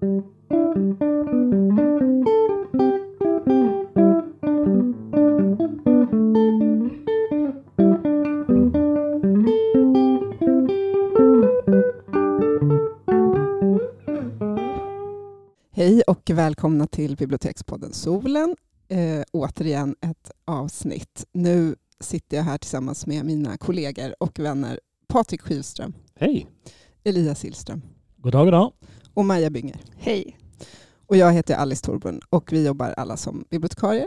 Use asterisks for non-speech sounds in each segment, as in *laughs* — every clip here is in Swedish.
Hej och välkomna till Bibliotekspodden Solen. Eh, återigen ett avsnitt. Nu sitter jag här tillsammans med mina kollegor och vänner Patrik Skivström, Hej! Elias Hillström God dag, god dag. Och Maja Bynger. Hej. Och jag heter Alice Torbrun och vi jobbar alla som bibliotekarier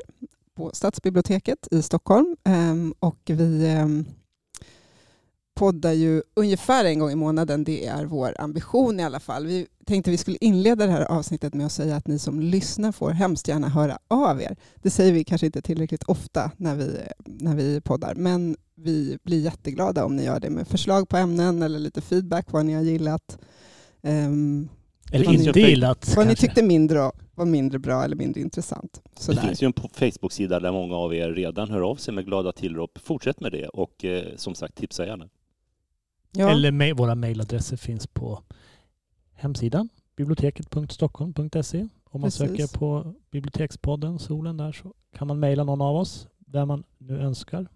på Stadsbiblioteket i Stockholm. Ehm, och vi ehm, poddar ju ungefär en gång i månaden. Det är vår ambition i alla fall. Vi tänkte vi skulle inleda det här avsnittet med att säga att ni som lyssnar får hemskt gärna höra av er. Det säger vi kanske inte tillräckligt ofta när vi, när vi poddar, men vi blir jätteglada om ni gör det med förslag på ämnen eller lite feedback vad ni har gillat. Ehm, Eller Vad ni- inte gillat vad ni kanske. tyckte mindre, var mindre bra eller mindre intressant. Det Sådär. finns ju en Facebook-sida där många av er redan hör av sig med glada tillrop. Fortsätt med det och eh, som sagt tipsa gärna. Ja. Eller ma- våra mejladresser finns på hemsidan biblioteket.stockholm.se. Om man Precis. söker på bibliotekspodden Solen där så kan man mejla någon av oss där man nu önskar.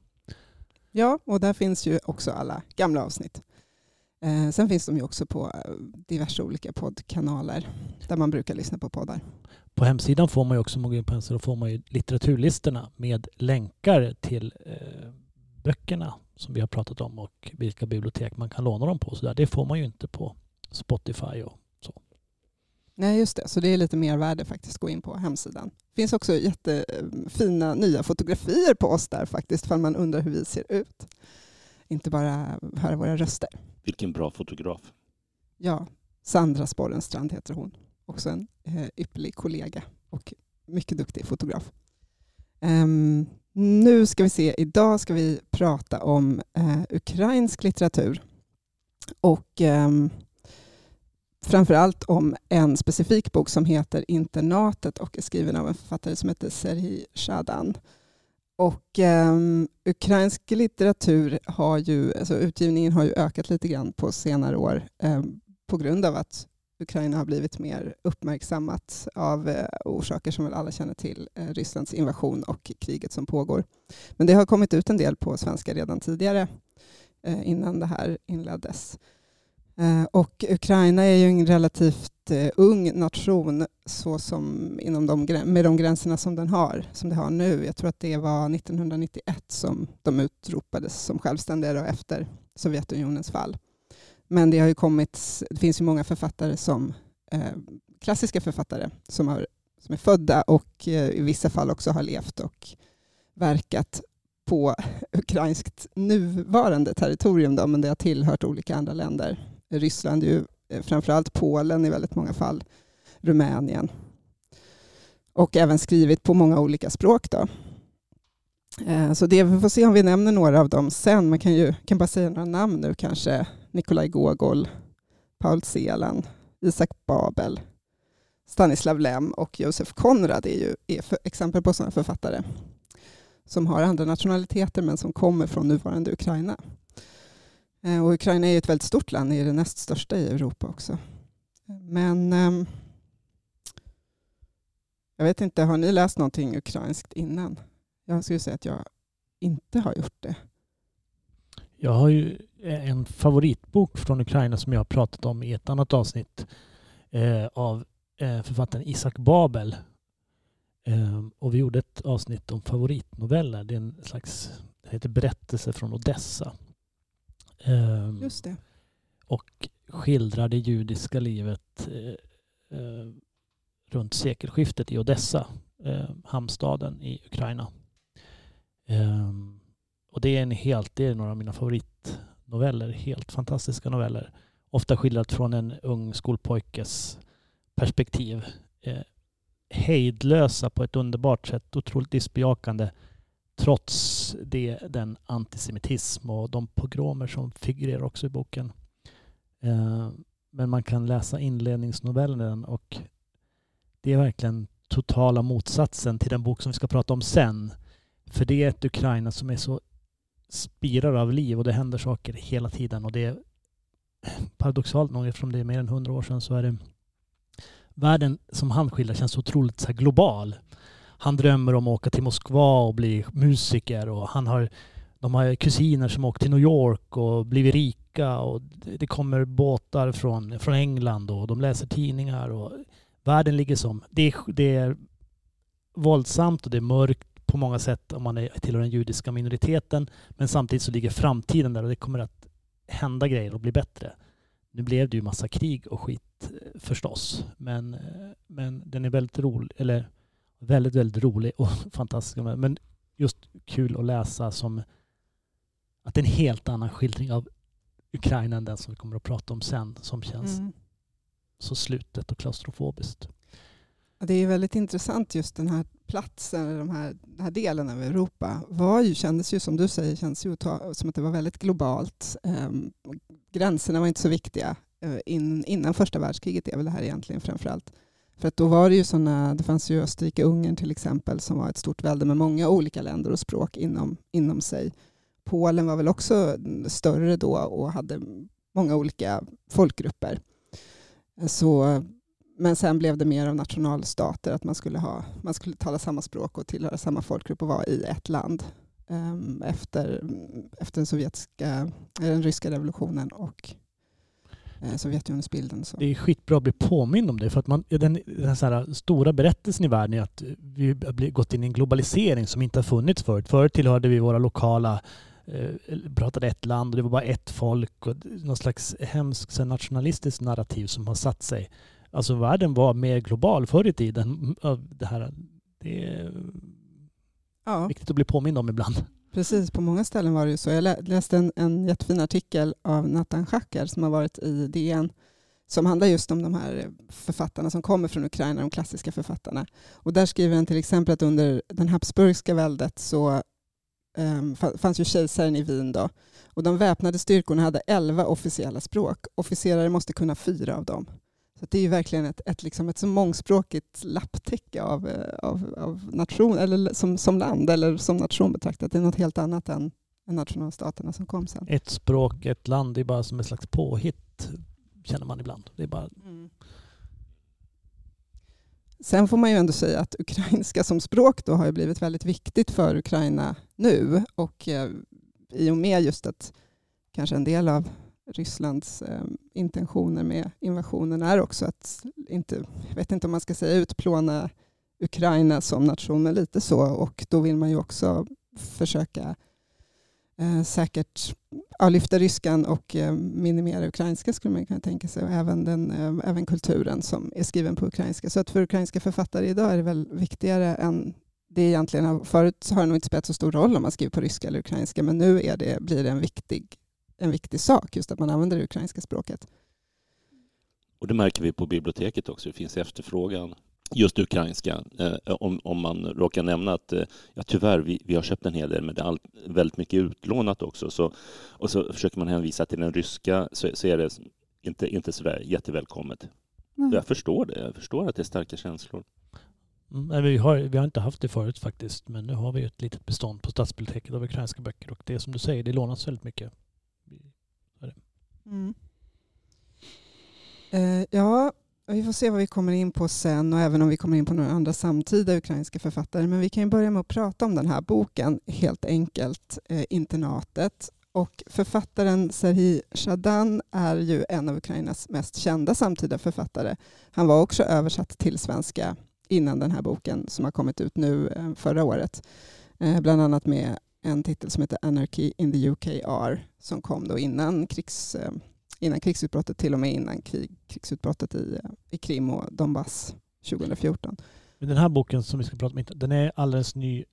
Ja, och där finns ju också alla gamla avsnitt. Eh, sen finns de ju också på eh, diverse olika poddkanaler där man brukar lyssna på poddar. På hemsidan får man ju också, på hemsidan, får man ju litteraturlistorna med länkar till eh, böckerna som vi har pratat om och vilka bibliotek man kan låna dem på. Så där. Det får man ju inte på Spotify och Nej, just det. Så det är lite mer värde faktiskt. Gå in på hemsidan. Det finns också jättefina nya fotografier på oss där faktiskt, för man undrar hur vi ser ut. Inte bara höra våra röster. Vilken bra fotograf. Ja, Sandra Sporrenstrand heter hon. Också en eh, ypperlig kollega och mycket duktig fotograf. Um, nu ska vi se, idag ska vi prata om eh, ukrainsk litteratur. Och ehm, framförallt om en specifik bok som heter Internatet och är skriven av en författare som heter Serhij Shadan. Och um, ukrainsk litteratur har ju, alltså utgivningen har ju ökat lite grann på senare år um, på grund av att Ukraina har blivit mer uppmärksammat av eh, orsaker som väl alla känner till, eh, Rysslands invasion och kriget som pågår. Men det har kommit ut en del på svenska redan tidigare eh, innan det här inleddes. Eh, och Ukraina är ju en relativt eh, ung nation så som inom de, med de gränserna som den har, som det har nu. Jag tror att det var 1991 som de utropades som självständiga då efter Sovjetunionens fall. Men det har ju kommit, det finns ju många författare som eh, klassiska författare som, har, som är födda och eh, i vissa fall också har levt och verkat på *laughs* ukrainskt nuvarande territorium, då, men det har tillhört olika andra länder. Ryssland är ju Eh, framförallt Polen i väldigt många fall, Rumänien. Och även skrivit på många olika språk. Då. Eh, så det, vi får se om vi nämner några av dem sen. Man kan ju kan bara säga några namn nu kanske. Nikolaj Gogol, Paul Celan, Isak Babel, Stanislav Lem och Josef Konrad är ju är för, exempel på sådana författare som har andra nationaliteter men som kommer från nuvarande Ukraina. Eh, och Ukraina är ju ett väldigt stort land, det är det näst största i Europa också. Men ehm, jag vet inte, har ni läst någonting ukrainskt innan? Jag skulle säga att jag inte har gjort det. Jag har ju en favoritbok från Ukraina som jag har pratat om i ett annat avsnitt eh, av eh, författaren Isak Babel. Eh, och vi gjorde ett avsnitt om favoritnoveller. Det är en slags, det heter Berättelse från Odessa. Eh, Just det. och skildrar det judiska livet eh, eh, runt sekelskiftet i Odessa, eh, hamnstaden i Ukraina. Eh, och det är, en helt, det är några av mina favoritnoveller, helt fantastiska noveller. Ofta skildrat från en ung skolpojkes perspektiv. Eh, hejdlösa på ett underbart sätt, otroligt livsbejakande trots det, den antisemitism och de pogromer som figurerar också i boken. Eh, men man kan läsa inledningsnovellen i den och det är verkligen totala motsatsen till den bok som vi ska prata om sen. För det är ett Ukraina som är så spirar av liv och det händer saker hela tiden och det är *clears throat* paradoxalt nog eftersom det är mer än hundra år sedan så är det världen som han skildrar känns så otroligt så global. Han drömmer om att åka till Moskva och bli musiker och han har, de har kusiner som åkt till New York och blivit rika och det kommer båtar från, från England och de läser tidningar och världen ligger som... Det är, det är våldsamt och det är mörkt på många sätt om man är, tillhör den judiska minoriteten. Men samtidigt så ligger framtiden där och det kommer att hända grejer och bli bättre. Nu blev det ju massa krig och skit eh, förstås. Men, eh, men den är väldigt rolig, eller väldigt, väldigt rolig och *laughs* fantastisk. Men just kul att läsa som att det är en helt annan skildring av Ukraina än den som vi kommer att prata om sen som känns mm. så slutet och klaustrofobiskt. Det är väldigt intressant just den här platsen, de här, den här delen av Europa var ju, kändes ju som du säger kändes ju som att det var väldigt globalt. Um, gränserna var inte så viktiga uh, in, innan första världskriget är väl det här egentligen framför allt. För att då var det ju sådana, det fanns ju Österrike-Ungern till exempel som var ett stort välde med många olika länder och språk inom, inom sig. Polen var väl också större då och hade många olika folkgrupper. Så men sen blev det mer av nationalstater, att man skulle, ha, man skulle tala samma språk och tillhöra samma folkgrupp och vara i ett land ehm, efter, efter den, sovjetiska, den ryska revolutionen och eh, Sovjetunionens Så. Det är skitbra att bli påmind om det. För att man, den, den här stora berättelsen i världen är att vi har gått in i en globalisering som inte har funnits förut. Förut tillhörde vi våra lokala eh, pratade ett land och det var bara ett folk och någon slags hemsk nationalistisk narrativ som har satt sig. Alltså världen var mer global förr i tiden. Det, här, det är ja. viktigt att bli påmind om ibland. Precis, på många ställen var det ju så. Jag läste en, en jättefin artikel av Nathan Schacker som har varit i DN som handlar just om de här författarna som kommer från Ukraina, de klassiska författarna. Och där skriver han till exempel att under den habsburgska väldet så um, fanns ju kejsaren i Wien då, och de väpnade styrkorna hade elva officiella språk. Officerare måste kunna fyra av dem. Så det är ju verkligen ett, ett, liksom ett så mångspråkigt lapptäcke av, eh, av, av nation, eller som, som land eller som nation betraktat. Det är något helt annat än, än nationalstaterna som kom sen. Ett språk, ett land, det är bara som ett slags påhitt känner man ibland. Det är bara... Mm. Sen får man ju ändå säga att ukrainska som språk då har blivit väldigt viktigt för Ukraina nu och eh, i och med just att kanske en del av Rysslands eh, intentioner med invasionen är också att, inte, jag vet inte om man ska säga utplåna Ukraina som nation, men lite så. Och då vill man ju också försöka eh, säkert ja, lyfta ryskan och eh, minimera ukrainska skulle man kunna tänka sig och även, den, eh, även kulturen som är skriven på ukrainska. Så att för ukrainska författare idag är det väl viktigare än det egentligen förut har det nog inte spelat så stor roll om man skriver på ryska eller ukrainska, men nu är det, blir det en viktig en viktig sak, just att man använder det ukrainska språket. Och det märker vi på biblioteket också, det finns efterfrågan just ukrainska. Eh, om, om man råkar nämna att eh, ja, tyvärr, vi, vi har köpt en hel del, men det är all, väldigt mycket utlånat också. Så, och så försöker man hänvisa till den ryska, så, så är det inte, inte så där jättevälkommet. Mm. Jag förstår det, jag förstår att det är starka känslor. Mm, vi, har, vi har inte haft det förut faktiskt, men nu har vi ett litet bestånd på stadsbiblioteket av ukrainska böcker och det är som du säger, det lånas väldigt mycket. Mm. Eh, ja, vi får se vad vi kommer in på sen och även om vi kommer in på några andra samtida ukrainska författare. Men vi kan börja med att prata om den här boken, helt enkelt, eh, Internatet. Och författaren Serhij Shadan är ju en av Ukrainas mest kända samtida författare. Han var också översatt till svenska innan den här boken som har kommit ut nu eh, förra året. Eh, bland annat med en titel som heter Anarchy in the UKR som kom då innan, krigs, eh, innan krigsutbrottet, till och med innan krig, krigsutbrottet i, eh, i Krim och Donbass 2014. Men den här boken som vi ska prata om, den är alldeles ny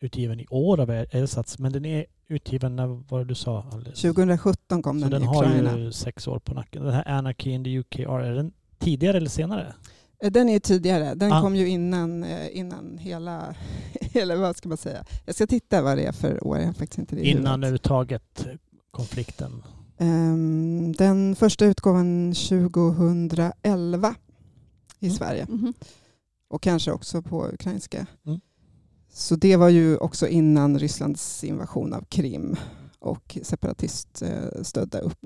utgiven i år av Ersatz, men den är utgiven när var det du sa? Alldeles. 2017 kom Så den, den i Ukraina. har ju sex år på nacken. Den här Anarchy in the UKR, är den tidigare eller senare? Eh, den är tidigare. Den ah. kom ju innan, innan hela, *laughs* hela, vad ska man säga? Jag ska titta vad det är för år. Jag har faktiskt inte det Innan överhuvudtaget konflikten? Um, den första utgåvan 2011 i mm. Sverige. Mm. Och kanske också på ukrainska. Mm. Så det var ju också innan Rysslands invasion av Krim och separatiststödda upp,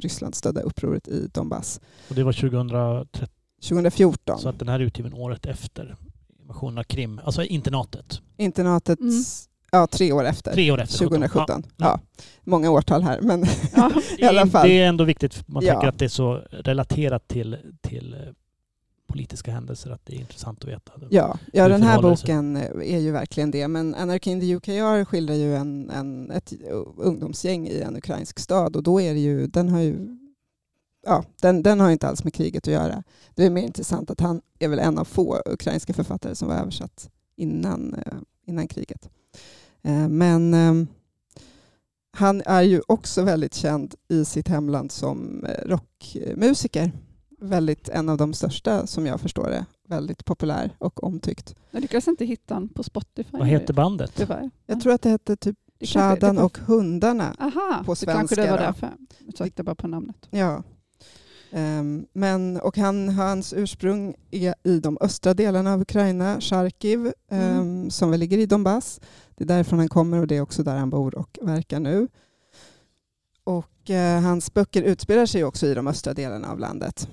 Ryssland stödda upproret i Donbass. Och det var 2013? 2014. Så att den här är utgiven året efter invasionen av Krim, alltså internatet. Internatet, Mm. ja tre år efter. Tre år efter. 2017. Ja. Ja. många årtal här. Men Ja. *laughs* i alla fall. Det är ändå viktigt, man Ja. tänker att det är så relaterat till, till eh, politiska händelser, att det är intressant att veta. ja, ja den här boken är ju verkligen det. Men Anarchy in the UKR skildrar ju en, en, ett ungdomsgäng i en ukrainsk stad och då är det ju, den har ju Ja, den, den har inte alls med kriget att göra. Det är mer intressant att han är väl en av få ukrainska författare som var översatt innan, eh, innan kriget. Eh, Men eh, han är ju också väldigt känd i sitt hemland som eh, rockmusiker. Väldigt en av de största som jag förstår det. Väldigt populär och omtyckt. Jag lyckades inte hitta den på Spotify. Vad heter bandet? Tyvärr. Jag tror att det hette typ Shadan och hundarna. Aha, på det kanske det svenska var därför. Jag sökte bara på namnet. Ja. Ehm, men, och han, hans ursprung är i de östra delarna av Ukraina, Charkiv, ehm, Mm. som väl ligger i Donbass. Det är därifrån han kommer och det är också där han bor och verkar nu. Och eh, hans böcker utspelar sig också i de östra delarna av landet.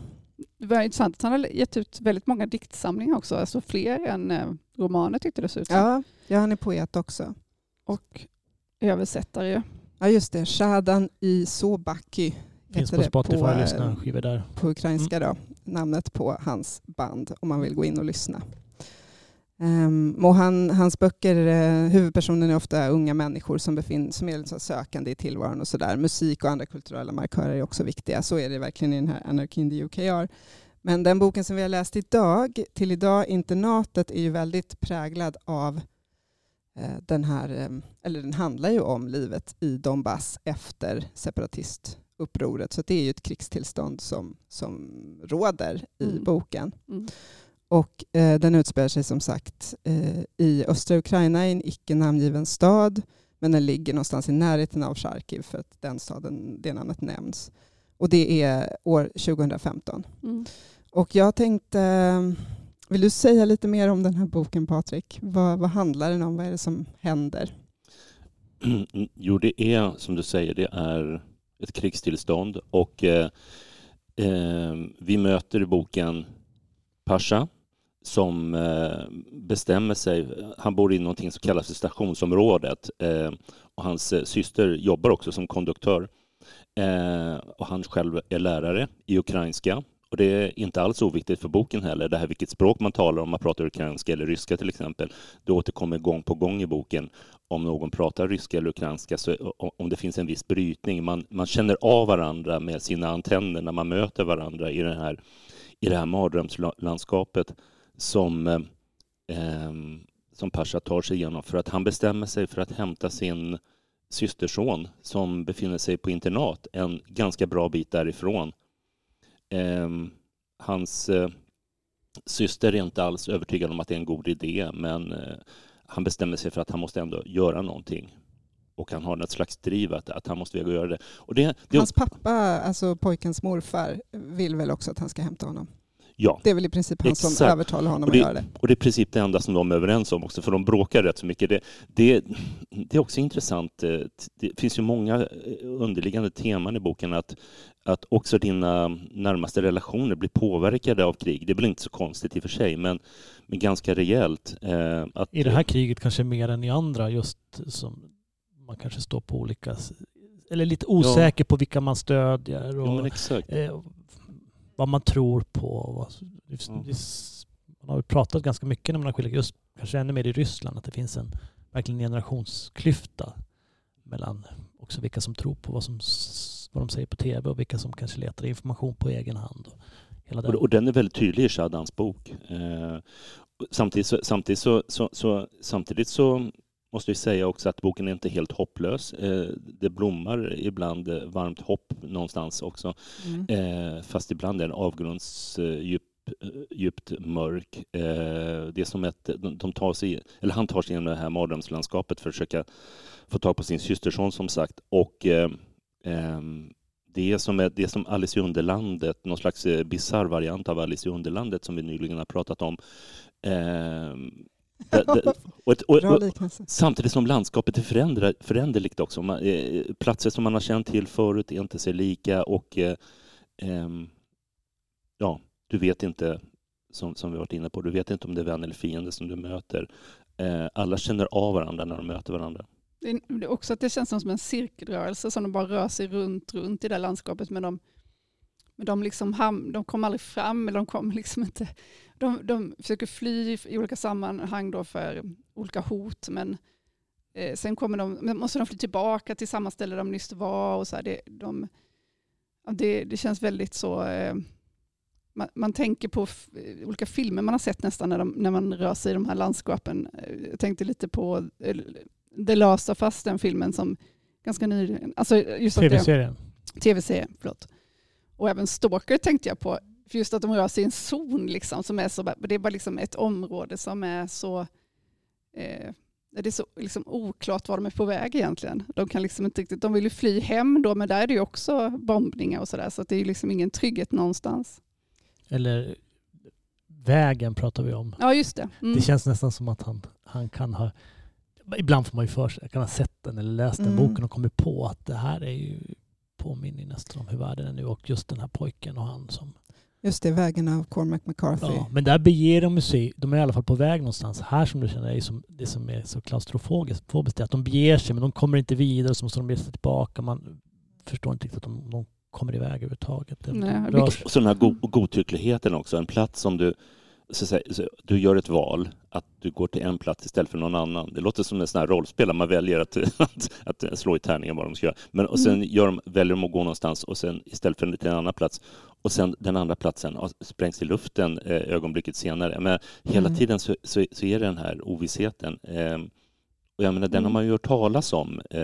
Det var intressant att han har gett ut väldigt många diktsamlingar också, alltså fler än eh, romaner tyckte det såg ut som. Ja, ja, han är poet också. Och översättare. Ja, just det. Shadan i Sobaki Finns på Spotify, på, eh, lyssna skivor där. på ukrainska då, namnet på hans band om man vill gå in och lyssna. Um, och han, hans böcker, uh, huvudpersonen är ofta unga människor som, befin, som är liksom sökande i tillvaron och sådär. Musik och andra kulturella markörer är också viktiga. Så är det verkligen i den här Anarchy in the UKR. Men den boken som vi har läst idag, till idag, Internatet, är ju väldigt präglad av eh, den här, eh, eller den handlar ju om livet i Donbass efter separatistupproret. Så det är ju ett krigstillstånd som, som råder i Mm. boken. Mm. Och eh, den utspelar sig som sagt eh, i östra Ukraina i en icke namngiven stad. Men den ligger någonstans i närheten av Charkiv för att den staden, det namnet nämns. Och det är år 2015. Mm. Och jag tänkte, vill du säga lite mer om den här boken Patrik? Vad, vad handlar den om? Vad är det som händer? *clears throat* Jo, det är som du säger, det är ett krigstillstånd och eh, eh, vi möter i boken Pasha som eh, bestämmer sig. Han bor i någonting som kallas för stationsområdet eh, och hans eh, syster jobbar också som konduktör eh, och han själv är lärare i ukrainska. Och det är inte alls oviktigt för boken heller, det här vilket språk man talar om, man pratar ukrainska eller ryska till exempel. Det återkommer gång på gång i boken om någon pratar ryska eller ukrainska, så om det finns en viss brytning. Man, man känner av varandra med sina antenner när man möter varandra i, den här, i det här mardrömslandskapet som, eh, som Pasha tar sig igenom för att han bestämmer sig för att hämta sin systerson som befinner sig på internat en ganska bra bit därifrån. Ehm, hans eh, syster är inte alls övertygad om att det är en god idé men eh, han bestämmer sig för att han måste ändå göra någonting. Och han har något slags driv att, att han måste väga göra det. Och det, det Hans pappa, alltså pojkens morfar, vill väl också att han ska hämta honom ja, Det är väl i princip han som Exakt. övertalar honom Och att göra det. och det är i princip det enda som de är överens om också, för de bråkar rätt så mycket. Det, det, det är också intressant. eh, Det finns ju många eh, underliggande teman i boken att, att också dina närmaste relationer blir påverkade av krig. Det är väl inte så konstigt i och för sig, men, men ganska rejält. eh, Att, I det här kriget kanske mer än i andra, just som man kanske står på olika... Eller lite osäker på vilka man stödjer och Ja, men exakt. eh, vad man tror på. Det, man har ju pratat ganska mycket när man har skiljer, just kanske ännu mer i Ryssland, att det finns en verkligen generationsklyfta mellan också vilka som tror på vad, som, vad de säger på tv och vilka som kanske letar information på egen hand. Och den. Och den är väldigt tydlig i Shadans bok. Eh, samtidigt, så, samtidigt, så, så, så, samtidigt så måste vi säga också att boken är inte helt hopplös. Eh, det blommar ibland eh, varmt hopp någonstans också. Mm. Eh, fast ibland är den avgrundsdjup djupt mörk. Eh, det är som att de, tar sig, eller han tar sig igenom det här mardrömslandskapet för att försöka få tag på sin systerson som sagt. Och eh, det är, som, det är som Alice i Underlandet, någon slags eh, bisarr variant av Alice i Underlandet som vi nyligen har pratat om. Det, det, och, och, och. Samtidigt som landskapet är förändra, föränderligt också. Man, eh, platser som man har känt till förut är inte sig lika och eh, ehm, ja, Du vet inte, som, som vi varit inne på, du vet inte om det är vän eller fiende som du möter. Eh, alla känner av varandra när de möter varandra. Det är också att det känns som en cirkelrörelse som de bara rör sig runt, runt i det landskapet. Men de, men de, liksom ham, de kommer aldrig fram, eller de kommer *laughs* liksom inte... De, de försöker fly i olika sammanhang då för olika hot, men eh, sen kommer de, måste de fly tillbaka till samma ställe de nyss var. Och så här, det, de, det, det känns väldigt så... Eh, man, man, tänker på olika filmer man har sett nästan när, de, när man rör sig i de här landskapen. Eh, jag tänkte lite på The Last of Us, den filmen som ganska nyligen... Alltså Tv-serien. Tv-serien, förlåt. Och även Stalker tänkte jag på. För just att de rör sig i en zon, liksom, som är så, det är bara liksom ett område som är så... Eh, det är så liksom oklart var de är på väg egentligen. De, kan liksom inte riktigt, de vill ju fly hem då, men där är det ju också bombningar och sådär. Så, så det är liksom ingen trygghet någonstans. Eller vägen pratar vi om. Ja, just det. Mm. Det känns nästan som att han, han kan ha ibland får man ju för sig, jag kan ha sett den eller läst den mm. boken och kommit på att det här är ju påminner nästan om hur världen är nu och just den här pojken och han som... Just det, vägen av Cormac McCarthy. Ja, men där beger de sig, de är i alla fall på väg någonstans. Här som du känner är som, det som är så klaustrofobiskt, att de beger sig men de kommer inte vidare så måste de bege sig tillbaka. Man förstår inte riktigt om de kommer iväg överhuvudtaget. Nej, och så den här go godtyckligheten också, en plats som du så, så, så, du gör ett val att du går till en plats istället för någon annan. Det låter som en sån här rollspel, man väljer att, *laughs* att, att, slå i tärningen vad de ska göra. Men, och sen mm. gör de, väljer de att gå någonstans och sen istället för till en annan plats och sen den andra platsen sprängs i luften eh, ögonblicket senare. Men hela mm. tiden så, så, så, är det den här ovissheten. Eh, och jag menar, den har mm. man ju hört talas om eh,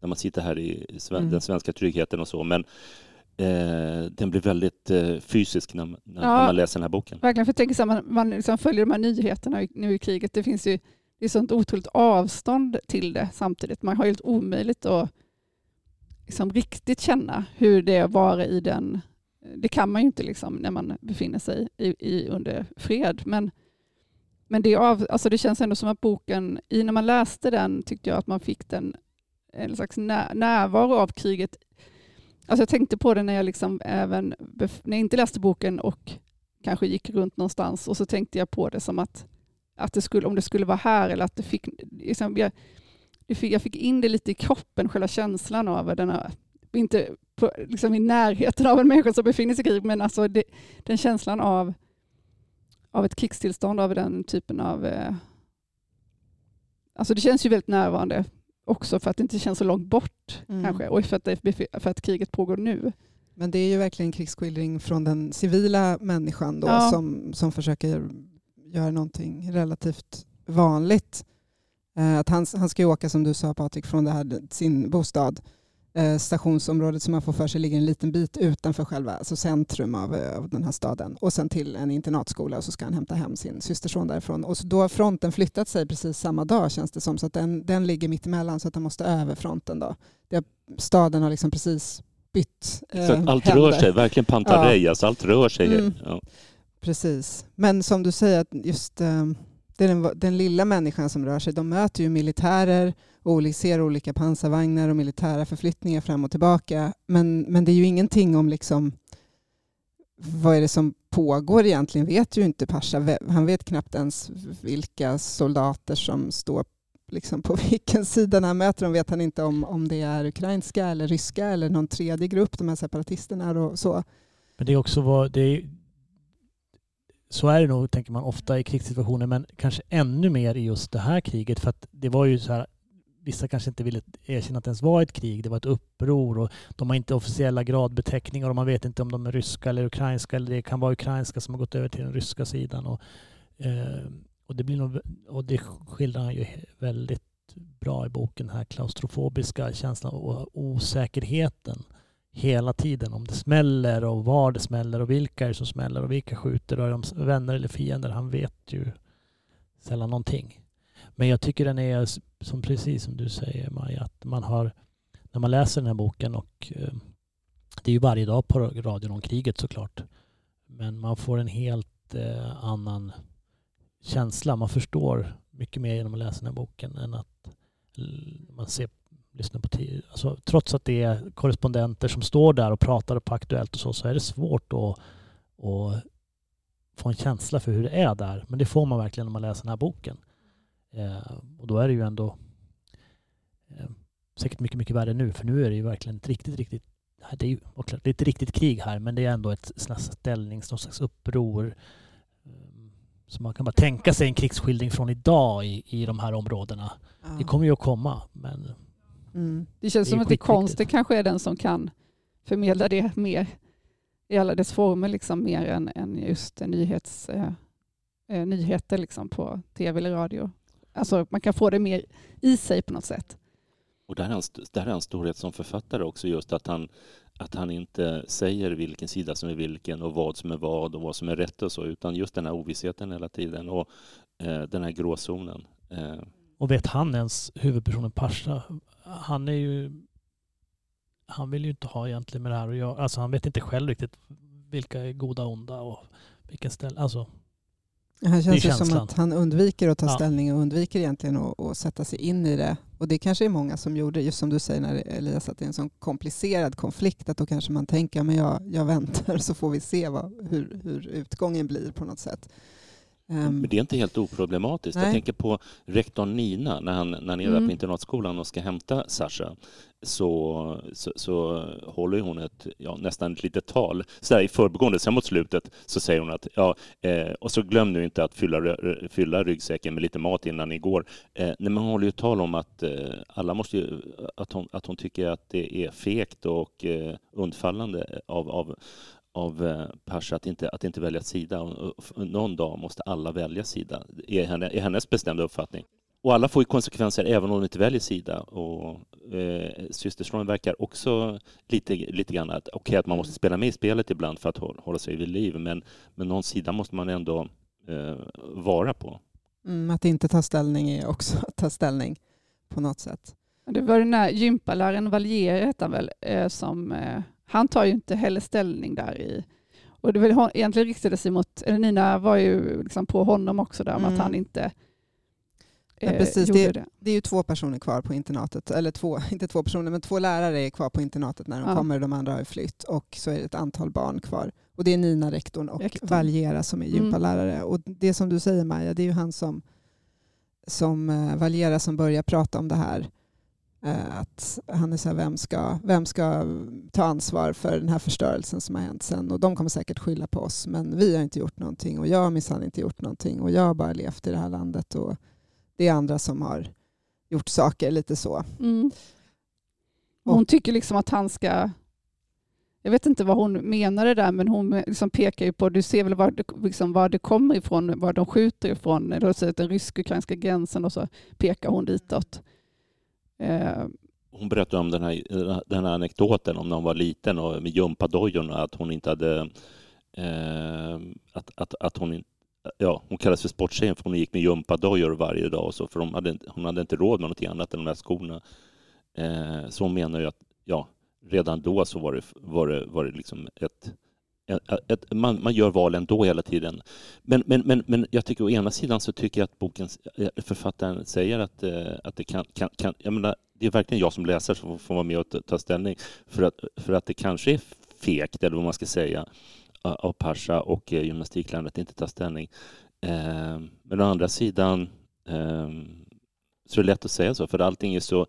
när man sitter här i den svenska tryggheten och så. Men eh, den blir väldigt eh, fysisk när, när, ja, när, man läser den här boken. Verkligen, för jag tänker så här, man, man liksom följer de här nyheterna nu i kriget. Det finns ju det är sånt otroligt avstånd till det samtidigt. Man har helt omöjligt att liksom riktigt känna hur det är att vara i den. Det kan man ju inte liksom när man befinner sig i, i under fred. Men, men det, av, alltså det känns ändå som att boken, i när man läste den tyckte jag att man fick den en slags närvaro av kriget Alltså jag tänkte på det när jag, liksom även, när jag inte läste boken och kanske gick runt någonstans och så tänkte jag på det som att, att det skulle, om det skulle vara här eller att det fick, liksom, jag, jag fick in det lite i kroppen, själva känslan av den här, inte på, liksom i närheten av en människa som befinner sig i krig, men alltså det, den känslan av, av ett krigstillstånd, av den typen av... Eh, alltså det känns ju väldigt närvarande också för att det inte känns så långt bort mm. kanske och för att, för att kriget pågår nu. Men det är ju verkligen en krigsskildring från den civila människan då, ja. som, som försöker göra någonting relativt vanligt. Eh, att han, han ska ju åka, som du sa Patrik, från det här, sin bostad stationsområdet som man får för sig ligger en liten bit utanför själva alltså centrum av, eh, av den här staden och sen till en internatskola och så ska han hämta hem sin systerson därifrån. Och så då har fronten flyttat sig precis samma dag känns det som så att den, den ligger mitt emellan så att han måste över fronten då. Det, staden har liksom precis bytt eh, Så allt händer. rör sig, verkligen Pantarejas, ja. Alltså allt rör sig. Mm. Ja. Precis, men som du säger att just eh, det är den, den, lilla människan som rör sig. De möter ju militärer och ser olika pansarvagnar och militära förflyttningar fram och tillbaka. Men, men det är ju ingenting om liksom, vad är det som pågår egentligen vet ju inte Pasha. Han vet knappt ens vilka soldater som står liksom på *laughs* vilken sida när han möter dem vet han inte om, om det är ukrainska eller ryska eller någon tredje grupp, de här separatisterna och så. Men det är också vad, det är, så är det nog, tänker man ofta i krigssituationer, men kanske ännu mer i just det här kriget. För att det var ju så här, vissa kanske inte ville erkänna att det ens var ett krig. Det var ett uppror och de har inte officiella gradbeteckningar och man vet inte om de är ryska eller ukrainska eller det kan vara ukrainska som har gått över till den ryska sidan. Och, eh, och, det, blir nog, och det skildrar han ju väldigt bra i boken, den här klaustrofobiska känslan och osäkerheten hela tiden om det smäller och var det smäller och vilka är det som smäller och vilka skjuter och är de vänner eller fiender. Han vet ju sällan någonting. Men jag tycker den är, som precis som du säger Maja, att man har, när man läser den här boken och eh, det är ju varje dag på radion om kriget såklart. Men man får en helt eh, annan känsla. Man förstår mycket mer genom att läsa den här boken än att man ser lyssnar på tid. Alltså, trots att det är korrespondenter som står där och pratar på Aktuellt och så, så är det svårt att, att få en känsla för hur det är där. Men det får man verkligen när man läser den här boken. Eh, och då är det ju ändå eh, säkert mycket, mycket värre nu, för nu är det ju verkligen ett riktigt, riktigt det är ju det är ett riktigt krig här, men det är ändå ett ställning, någon slags uppror. Eh, så man kan bara tänka sig en krigsskildring från idag i, i de här områdena. Ja. Det kommer ju att komma, men... Mm. Det känns det som att det konsten kanske är den som kan förmedla det mer i alla dess former, liksom, mer än, än just nyhets, eh, nyheter liksom, på tv eller radio. Alltså man kan få det mer i sig på något sätt. Och där är, en, där är en storhet som författare också, just att han, att han inte säger vilken sida som är vilken och vad som är vad och vad som är rätt och så, utan just den här ovissheten hela tiden och eh, den här gråzonen. Eh. Och vet han ens, huvudpersonen Pasha, han är ju han vill ju inte ha egentligen med det här att göra. Alltså han vet inte själv riktigt vilka är goda och onda och vilken ställe. Alltså, han känns ju som att han undviker att ta ja. ställning och undviker egentligen att, att, sätta sig in i det. Och det kanske är många som gjorde, just som du säger när Elias, att det är en sån komplicerad konflikt, att då kanske man tänker, men jag, jag *laughs* väntar så får vi se vad, hur, hur utgången blir på något sätt. Men det är inte helt oproblematiskt. Nej. Jag tänker på rektorn Nina när han, när han är mm. på internatskolan och ska hämta Sasha. Så, så, så håller hon ett ja, nästan ett litet tal så där, i förbigående. Sen mot slutet så säger hon att ja, eh, och så glöm nu inte att fylla, fylla ryggsäcken med lite mat innan ni går. Eh, nej, men hon håller ju tal om att eh, alla måste ju, att hon, att hon tycker att det är fegt och eh, undfallande av, av av eh, Pasha att inte, att inte välja sida. Någon dag måste alla välja sida, är, henne, är hennes bestämda uppfattning. Och alla får ju konsekvenser även om de inte väljer sida. Och eh, Systerstorm verkar också lite, lite grann att, okay, att man måste spela med i spelet ibland för att hålla sig vid liv, men, men någon sida måste man ändå eh, vara på. Mm, att inte ta ställning är också att ta ställning på något sätt. Det var den här gympaläraren Valier, hette han väl, eh, som eh, han tar ju inte heller ställning där i och det väl egentligen riktade sig mot, eller Nina var ju liksom på honom också där, mm. att han inte eh, ja, precis. Det, det. det, är ju två personer kvar på internatet, eller två, *laughs* inte två personer, men två lärare är kvar på internatet när de ja. kommer, de andra har flytt och så är det ett antal barn kvar. Och det är Nina, rektorn, och rektorn. Valiera som är mm. gympalärare. Mm. Och det som du säger Maja, det är ju han som, som uh, Valiera som börjar prata om det här Eh, att han är så här, vem ska, vem ska ta ansvar för den här förstörelsen som har hänt sen? Och de kommer säkert skylla på oss, men vi har inte gjort någonting och jag har minsann inte gjort någonting och jag har bara levt i det här landet och det är andra som har gjort saker lite så. Mm. Hon tycker liksom att han ska jag vet inte vad hon menade där, men hon liksom pekar ju på, du ser väl var det, liksom var det kommer ifrån, var de skjuter ifrån, eller den rysk-ukrainska gränsen och så pekar hon ditåt. Eh, Eh, hon berättade om den här, den här anekdoten om när hon var liten och med gympadojorna, att hon inte hade... Eh, att, att, att hon Ja, hon kallades för sporttjejen för hon gick med gympadojor varje dag och så, för hon hade, hon hade inte råd med något annat än de här skorna. Eh, så hon menar ju att ja, redan då så var det, var det, var det liksom ett ett, man, man gör val ändå hela tiden. Men, men, men, men jag tycker å ena sidan så tycker jag att boken, eh, författaren säger att, eh, att det kan, kan, kan jag menar, det är verkligen jag som läsare som får vara med och ta ställning för att, för att det kanske är fegt, eller vad man ska säga, av Pasha och eh, gymnastikläraren att inte ta ställning. Ehm, men å andra sidan ehm, så är det lätt att säga så, för allting är så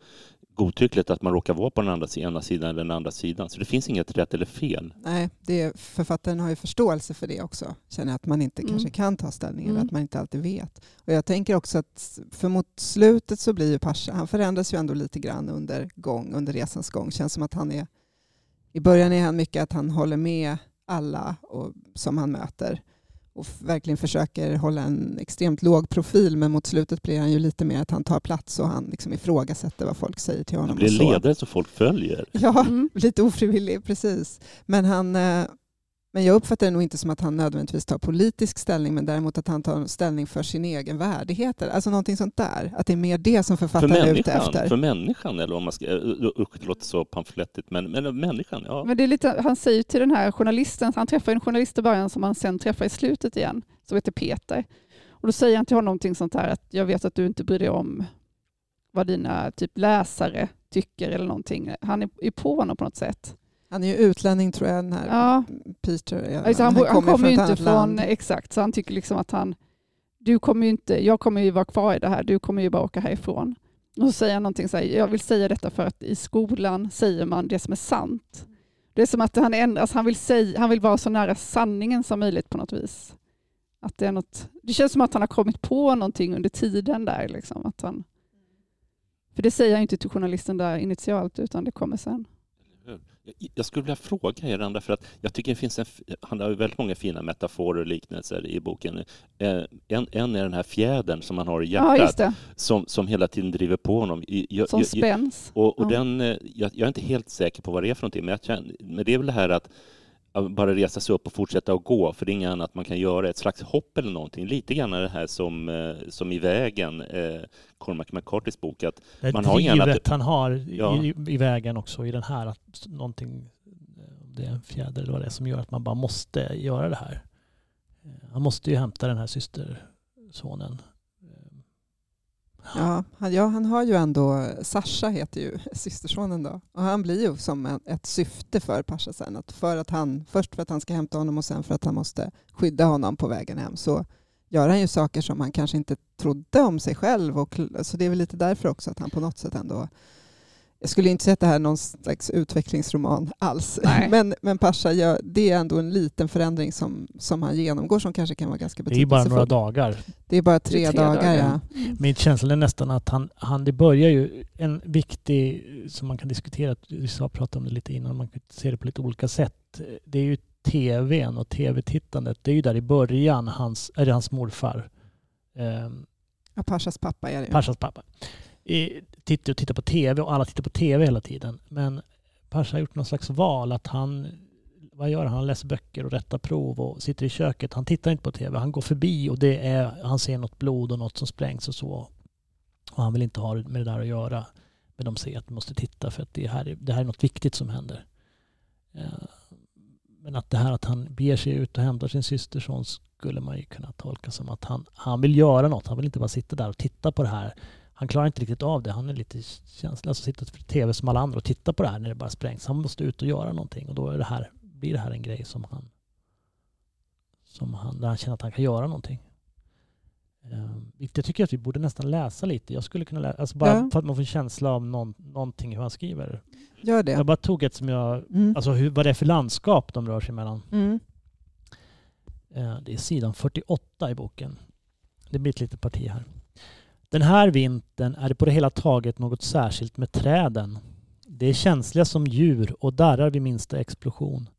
godtyckligt att man råkar vara på den andra, ena sidan eller den andra sidan. Så det finns inget rätt eller fel. Nej, det, författaren har ju förståelse för det också. Känner att man inte mm. kanske kan ta ställning mm. eller att man inte alltid vet. Och jag tänker också att för mot slutet så blir ju Pasha, han förändras ju ändå lite grann under, gång, under resans gång. Känns som att han är, i början är han mycket att han håller med alla och, som han möter och verkligen försöker hålla en extremt låg profil men mot slutet blir han ju lite mer att han tar plats och han liksom ifrågasätter vad folk säger till honom. Han blir ledare som folk följer. Ja, mm. *laughs* lite ofrivillig, precis. Men han, eh, men jag uppfattar det nog inte som att han nödvändigtvis tar politisk ställning, men däremot att han tar ställning för sin egen värdighet. Alltså någonting sånt där. Att det är mer det som författaren för är ute efter. För människan, eller om man ska... Usch, det låter så pamflettigt, men, men människan, ja. Men det är lite, han säger till den här journalisten, han träffar en journalist i början som han sen träffar i slutet igen, som heter Peter. Och då säger han till honom någonting sånt här att jag vet att du inte bryr dig om vad dina typ läsare tycker eller någonting. Han är, är på honom på något sätt. Han är ju utlänning tror jag, den här Ja. Peter. Alltså han, han, kommer kommer ju inte från, land. exakt, så han tycker liksom att han, du kommer inte, jag kommer ju vara kvar i det här, du kommer ju bara åka härifrån. Och så säger han någonting så här, jag vill säga detta för att i skolan säger man det som är sant. Det är som att han ändras, han vill, säga, han vill vara så nära sanningen som möjligt på något vis. Att det, är något, det känns som att han har kommit på någonting under tiden där. Liksom, att han, för det säger han ju inte till journalisten där initialt, utan det kommer sen. Jag- skulle vilja fråga er andra, för att jag tycker det finns en, han har väldigt många fina metaforer och liknelser i boken. Eh, En, en är den här fjädern som han har i Ja, hjärtat, det. som, som hela tiden driver på honom. Jag- Som jag- spänns. Och, och Ja. den, eh, jag, jag är inte helt säker på vad det är för någonting, men, jag känner, men det är väl det här att bara resa sig upp och fortsätta att gå, för det är inget annat man kan göra. Ett slags hopp eller någonting. Lite grann det här som, eh, som i vägen, eh, Cormac McCarthys bok, att Det Man har inget annat- drivet han har i, Ja. i, i vägen också i den här, att någonting, eh, det är en fjäder eller vad det är som gör att man bara måste göra det här. Eh, Han måste ju hämta den här systersonen. Ja han, ja, han har ju ändå, Sasha heter ju *laughs* systersonen då, och han blir ju som en, ett syfte för Pasha sen. Att för att han, först för att han ska hämta honom och sen för att han måste skydda honom på vägen hem så gör han ju saker som han kanske inte trodde om sig själv. Och, så det är väl lite därför också att han på något sätt ändå jag skulle inte säga att det här är någon slags utvecklingsroman alls. Nej. *laughs* Men, men Pasha, ja, det är ändå en liten förändring som, som han genomgår som kanske kan vara ganska Det är bara några betydelsefull. dagar. Det är bara tre, är tre dagar. dagar. Ja. Min känsla är nästan att han, han, det börjar ju en viktig, som man kan diskutera, vi sa pratade om det lite innan, man kan se det på lite olika sätt. Det är ju tvn och tv-tittandet, det är ju där i början hans, är det hans morfar, eh, Ja, Pashas pappa är det ju. Pashas pappa, i- tittar, tittar på tv och alla tittar på tv hela tiden. Men Pasha har gjort någon slags val att han, vad gör han? Han läser böcker och rättar prov och sitter i köket. Han tittar inte på tv, han går förbi och det är, han ser något blod och något som sprängs och så. Och han vill inte ha med det där att göra. Men de säger att de måste titta för att det här, är- det här är något viktigt som händer. Eh, men att det här att han beger sig ut och hämtar sin systerson skulle man ju kunna tolka som att han, han vill göra något. Han vill inte bara sitta där och titta på det här. Han klarar inte riktigt av det. Han är lite känslig. Alltså sitta för tv som alla andra och titta på det här när det bara sprängs. Han måste ut och göra någonting och då är det här, blir det här en grej som han som han, där han känner att han kan göra någonting. Eh, vilket jag tycker att vi borde nästan läsa lite. Jag skulle kunna läsa, alltså bara Ja. för att man får en känsla av någon, någonting hur han skriver. Gör det. Jag bara tog ett som jag, Mm. alltså hur, vad det är för landskap de rör sig mellan. Mm. Eh, Det är sidan 48 i boken. Det blir ett litet parti här. Den här vintern är det på det hela taget något särskilt med träden. De är känsliga som djur och darrar vid minsta explosion.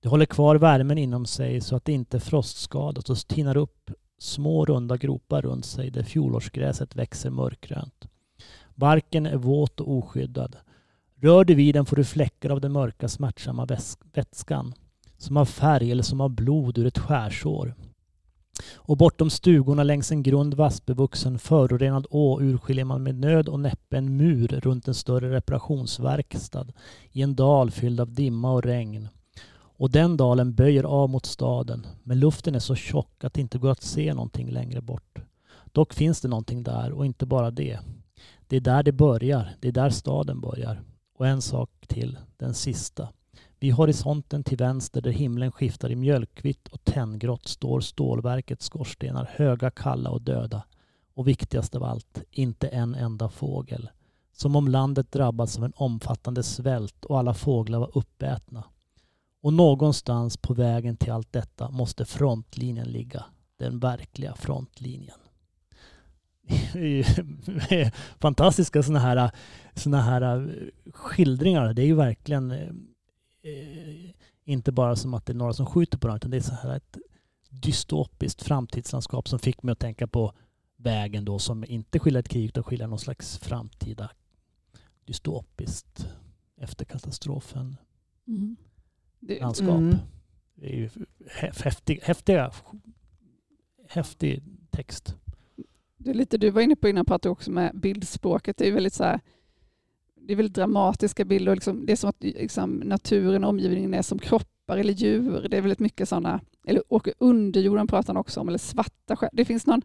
De håller kvar värmen inom sig så att det inte frostskadas och tinar upp små runda gropar runt sig där fjolårsgräset växer mörkgrönt. Barken är våt och oskyddad. Rör du vid den får du fläckar av den mörka smärtsamma vätskan som har färg eller som har blod ur ett skärsår. Och bortom stugorna längs en grund vassbevuxen förorenad å urskiljer man med nöd och näppe en mur runt en större reparationsverkstad i en dal fylld av dimma och regn. Och den dalen böjer av mot staden, men luften är så tjock att det inte går att se någonting längre bort. Dock finns det någonting där och inte bara det. Det är där det börjar, det är där staden börjar. Och en sak till, den sista. Vid horisonten till vänster där himlen skiftar i mjölkvitt och tenngrått står stålverkets skorstenar höga, kalla och döda. Och viktigast av allt, inte en enda fågel. Som om landet drabbats av en omfattande svält och alla fåglar var uppätna. Och någonstans på vägen till allt detta måste frontlinjen ligga. Den verkliga frontlinjen. *laughs* Fantastiska sådana här, såna här eh, skildringar. Det är ju verkligen eh, eh, inte bara som att det är några som skjuter på dem, utan det är så här ett dystopiskt framtidslandskap som fick mig att tänka på vägen då som inte skiljer ett krig utan skiljer någon slags framtida dystopiskt efter katastrofen Mm. Det, landskap. Mm. Det är ju hä- häftig, häftiga, häftig text. det är lite du var inne på innan Patte också med bildspråket. Det är väldigt så här, det är väldigt dramatiska bilder. Liksom, det är som att liksom, naturen och omgivningen är som kroppar eller djur. Det är väldigt mycket sådana, eller och underjorden pratar han också om, eller svarta skär. Det finns någon,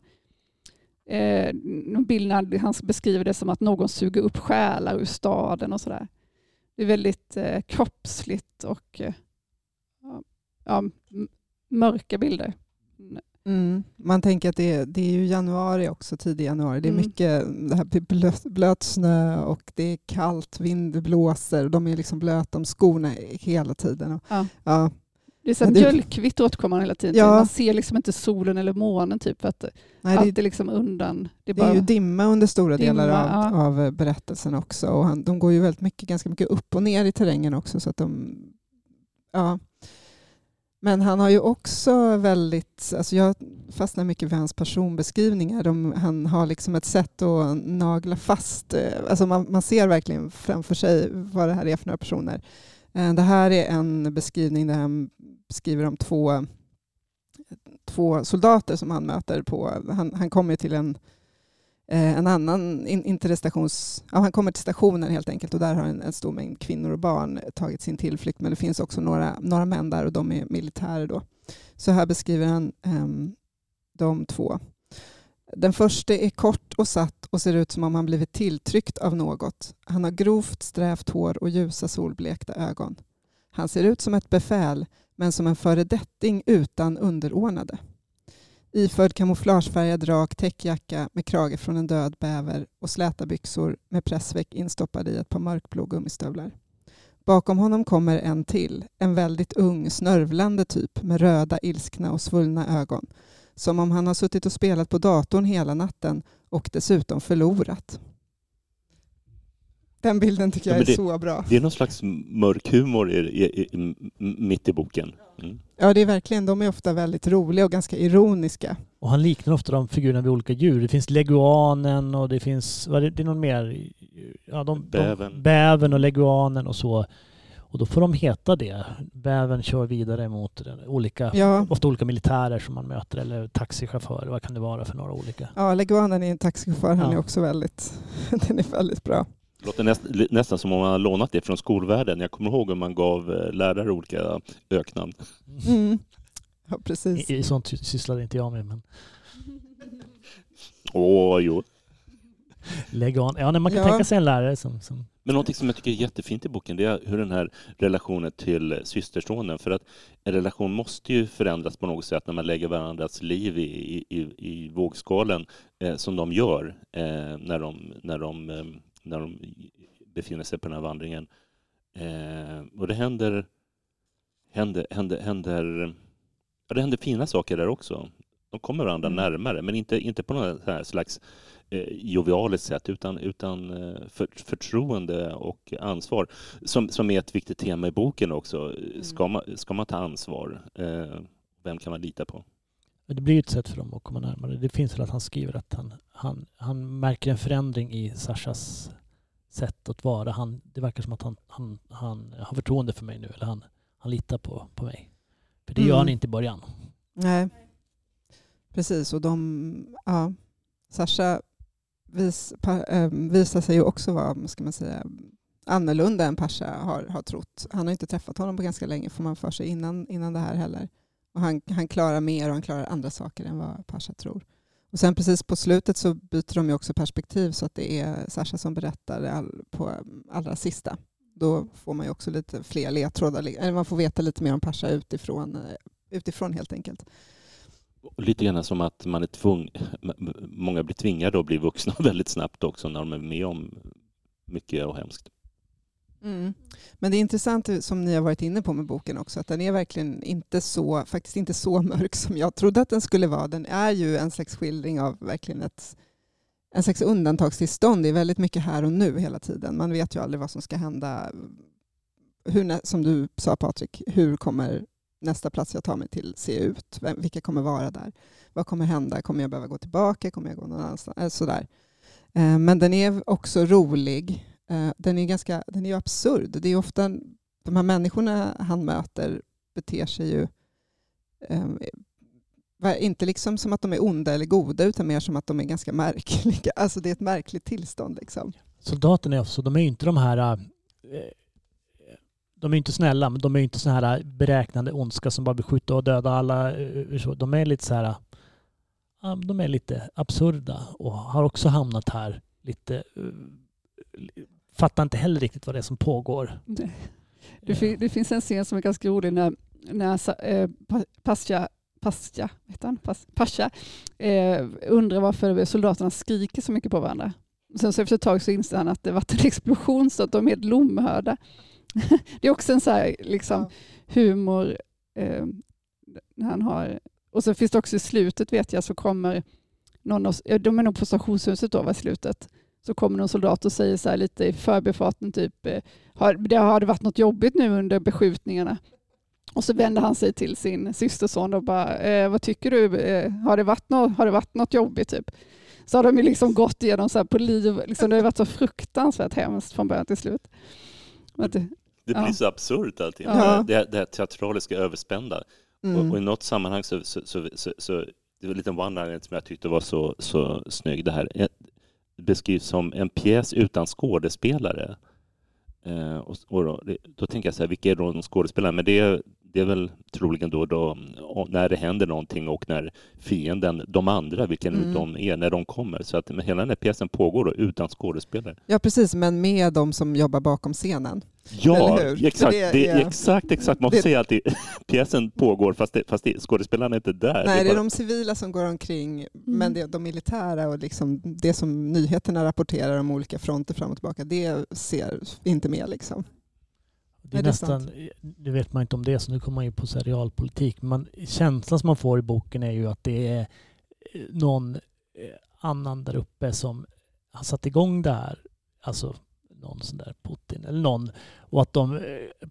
eh, någon bild när han beskriver det som att någon suger upp själar ur staden och sådär. Det är väldigt eh, kroppsligt och eh, ja, mörka bilder. Mm. Man tänker att det är, det är ju januari också, tidig januari. Det är mm. mycket det här blöt, blöt snö och det är kallt, vind blåser de är liksom blöta om skorna hela tiden. Ja. ja. Det är så mjölkvitt återkommande hela tiden. Ja. Man ser liksom inte solen eller månen typ för att Nej, allt är liksom undan. Det är, det är ju dimma under stora dimma, delar av, av, berättelsen också. Och han, de går ju väldigt mycket, ganska mycket upp och ner i terrängen också. Så att de, ja. Men han har ju också väldigt, alltså jag fastnar mycket vid hans personbeskrivningar. De, han har liksom ett sätt att nagla fast, eh, alltså man, man ser verkligen framför sig vad det här är för några personer. Eh, det här är en beskrivning där han skriver om två, två soldater som han möter på, han, han kommer till en Eh, Eh, en annan interstations... Ja, han kommer till stationen helt enkelt och där har en, en, stor mängd kvinnor och barn tagit sin tillflykt. Men det finns också några, några män där och de är militärer. Då. Så här beskriver han um, de två. Den första är kort och satt och ser ut som om han blivit tilltryckt av något. Han har grovt strävt hår och ljusa solblekta ögon. Han ser ut som ett befäl, men som en föredetting utan underordnade iförd kamouflagefärgad rak täckjacka med krage från en död bäver och släta byxor med pressväck instoppade i ett par mörkblå gummistövlar. Bakom honom kommer en till, en väldigt ung, snörvlande typ med röda, ilskna och svullna ögon. Som om han har suttit och spelat på datorn hela natten och dessutom förlorat. Den bilden tycker jag ja, det, är så bra. Det är någon slags mörk humor i, i, i, mitt i boken. Mm. Ja, det är verkligen. De är ofta väldigt roliga och ganska ironiska. Och han liknar ofta de figurerna vid olika djur. Det finns leguanen och det finns, vad är det, det är någon mer? Ja, de, bäven. De, bäven och leguanen och så. Och då får de heta det. Bäven kör vidare mot olika, ja. ofta olika militärer som man möter eller taxichaufförer. Vad kan det vara för några olika? Ja, leguanen är en taxichaufför. Han ja. är också väldigt, *laughs* den är väldigt bra. Det låter näst, nästan som om man har lånat det från skolvärlden. Jag kommer ihåg hur man gav eh, lärare olika öknamn. Mm. Ja, precis. I, I sånt sysslade inte jag med. Men... *laughs* Åh, jo. Lägg on. Ja, man kan ja. tänka sig en lärare som, som... Men någonting som jag tycker är jättefint i boken det är hur den här relationen till systersonen, för att en relation måste ju förändras på något sätt när man lägger varandras liv i, i, i vågskalen eh, som de gör eh, när de, när de eh, när de befinner sig på den här vandringen. Eh, och det händer, händer, händer, händer, ja, det händer fina saker där också. De kommer varandra mm. närmare, men inte, inte på något här slags eh, jovialiskt sätt utan, utan eh, för, förtroende och ansvar som, som är ett viktigt tema i boken också. Mm. Ska, man, ska man ta ansvar? Eh, vem kan man lita på? Det blir ett sätt för dem att komma närmare. Det finns väl att han skriver att han, han, han märker en förändring i Sashas sätt att vara. Han, det verkar som att han, han, han har förtroende för mig nu, eller han, han litar på, på mig. För det mm. gör han inte i början. Nej, precis. Och de, ja, Sasha vis, äh, visar sig ju också vara, ska man säga, annorlunda än Pasha har, har trott. Han har inte träffat honom på ganska länge, får man för sig, innan, innan det här heller. Och han, han klarar mer och han klarar andra saker än vad Pasha tror. Och sen precis på slutet så byter de ju också perspektiv så att det är Sasha som berättar all, på allra sista. Då får man ju också lite fler ledtrådar, eller man får veta lite mer om Pasha utifrån, eh, utifrån helt enkelt. Lite grann som att man är tvung, många blir tvingade att bli vuxna *laughs* väldigt snabbt också när de är med om mycket och hemskt. Mm. Men det är intressant som ni har varit inne på med boken också, att den är verkligen inte så, faktiskt inte så *laughs* mörk som jag trodde att den skulle vara. Den är ju en slags skildring av verkligen ett, en slags undantagstillstånd. Det är väldigt mycket här och nu hela tiden. Man vet ju aldrig vad som ska hända. Hur, som du sa Patrik, hur kommer nästa plats jag tar mig till se ut? vilka kommer vara där? Vad kommer hända? Kommer jag behöva gå tillbaka? Kommer jag gå någon annanstans? Äh, sådär. Äh, men den är också rolig. Eh, den är ganska den är absurd. Det är ofta de här människorna han möter beter sig ju ehm, eh, inte liksom som att de är onda eller goda utan mer som att de är ganska märkliga. *laughs* Alltså det är ett märkligt tillstånd. Liksom. Soldaterna är också, de är ju inte de här eh, de är inte snälla, men de är inte sådana här beräknande ondska som bara vill skjuta och döda alla. Eh, eh, de är lite så här de är lite absurda och har också hamnat här lite fattar inte heller riktigt vad det är som pågår. Det, det, fin, det finns en scen som är ganska rolig när, när eh, Pascha, Pascha, han? Pas, Pascha eh, undrar varför soldaterna skriker så mycket på varandra. Sen så efter ett tag så inser han att det varit en explosion så att de är helt lomhörda. *laughs* det är också en så här, liksom, ja. humor eh, när han har... Och så finns det också i slutet vet jag så kommer någon av, de är nog på stationshuset då var slutet, så kommer någon soldat och säger så här lite i förbifarten typ eh, har det, har det varit något jobbigt nu under beskjutningarna? Och så vänder han sig till sin systerson och bara, eh, vad tycker du, eh, har, det varit något, har det varit något jobbigt? Typ? Så har de ju liksom gått igenom så här på liv, liksom, det har varit så fruktansvärt hemskt från början till slut. Det, det, blir ja. så absurt allting, ja. det, det, det teatraliska överspända. Mm. Och, och, i något sammanhang så, så, så, så, så det var en liten one som jag tyckte var så, så snygg. Det här beskrivs som en pjäs utan skådespelare. Eh, och, och då, då, tänker jag så här, vilka är då de skådespelarna? Men det, det är väl troligen då, då när det händer någonting och när fienden, de andra, vilken mm. de är, när de kommer. Så att hela den här pjäsen pågår då utan skådespelare. Ja, precis, men med de som jobbar bakom scenen. Ja, exakt. Det, det är, exakt, exakt. Man får säga att det, *laughs* pjäsen pågår fast, det, fast det, skådespelarna är inte där. Nej, det är, bara... de civila som går omkring, mm. men det, de militära och liksom det som nyheterna rapporterar om olika fronter fram och tillbaka, det ser inte med. Liksom. Det är, är nästan, det vet man inte om det så nu kommer man in på realpolitik. Men känslan som man får i boken är ju att det är eh, någon eh, annan där uppe som har satt igång det här. Alltså någon sån där Putin eller någon. Och att de eh,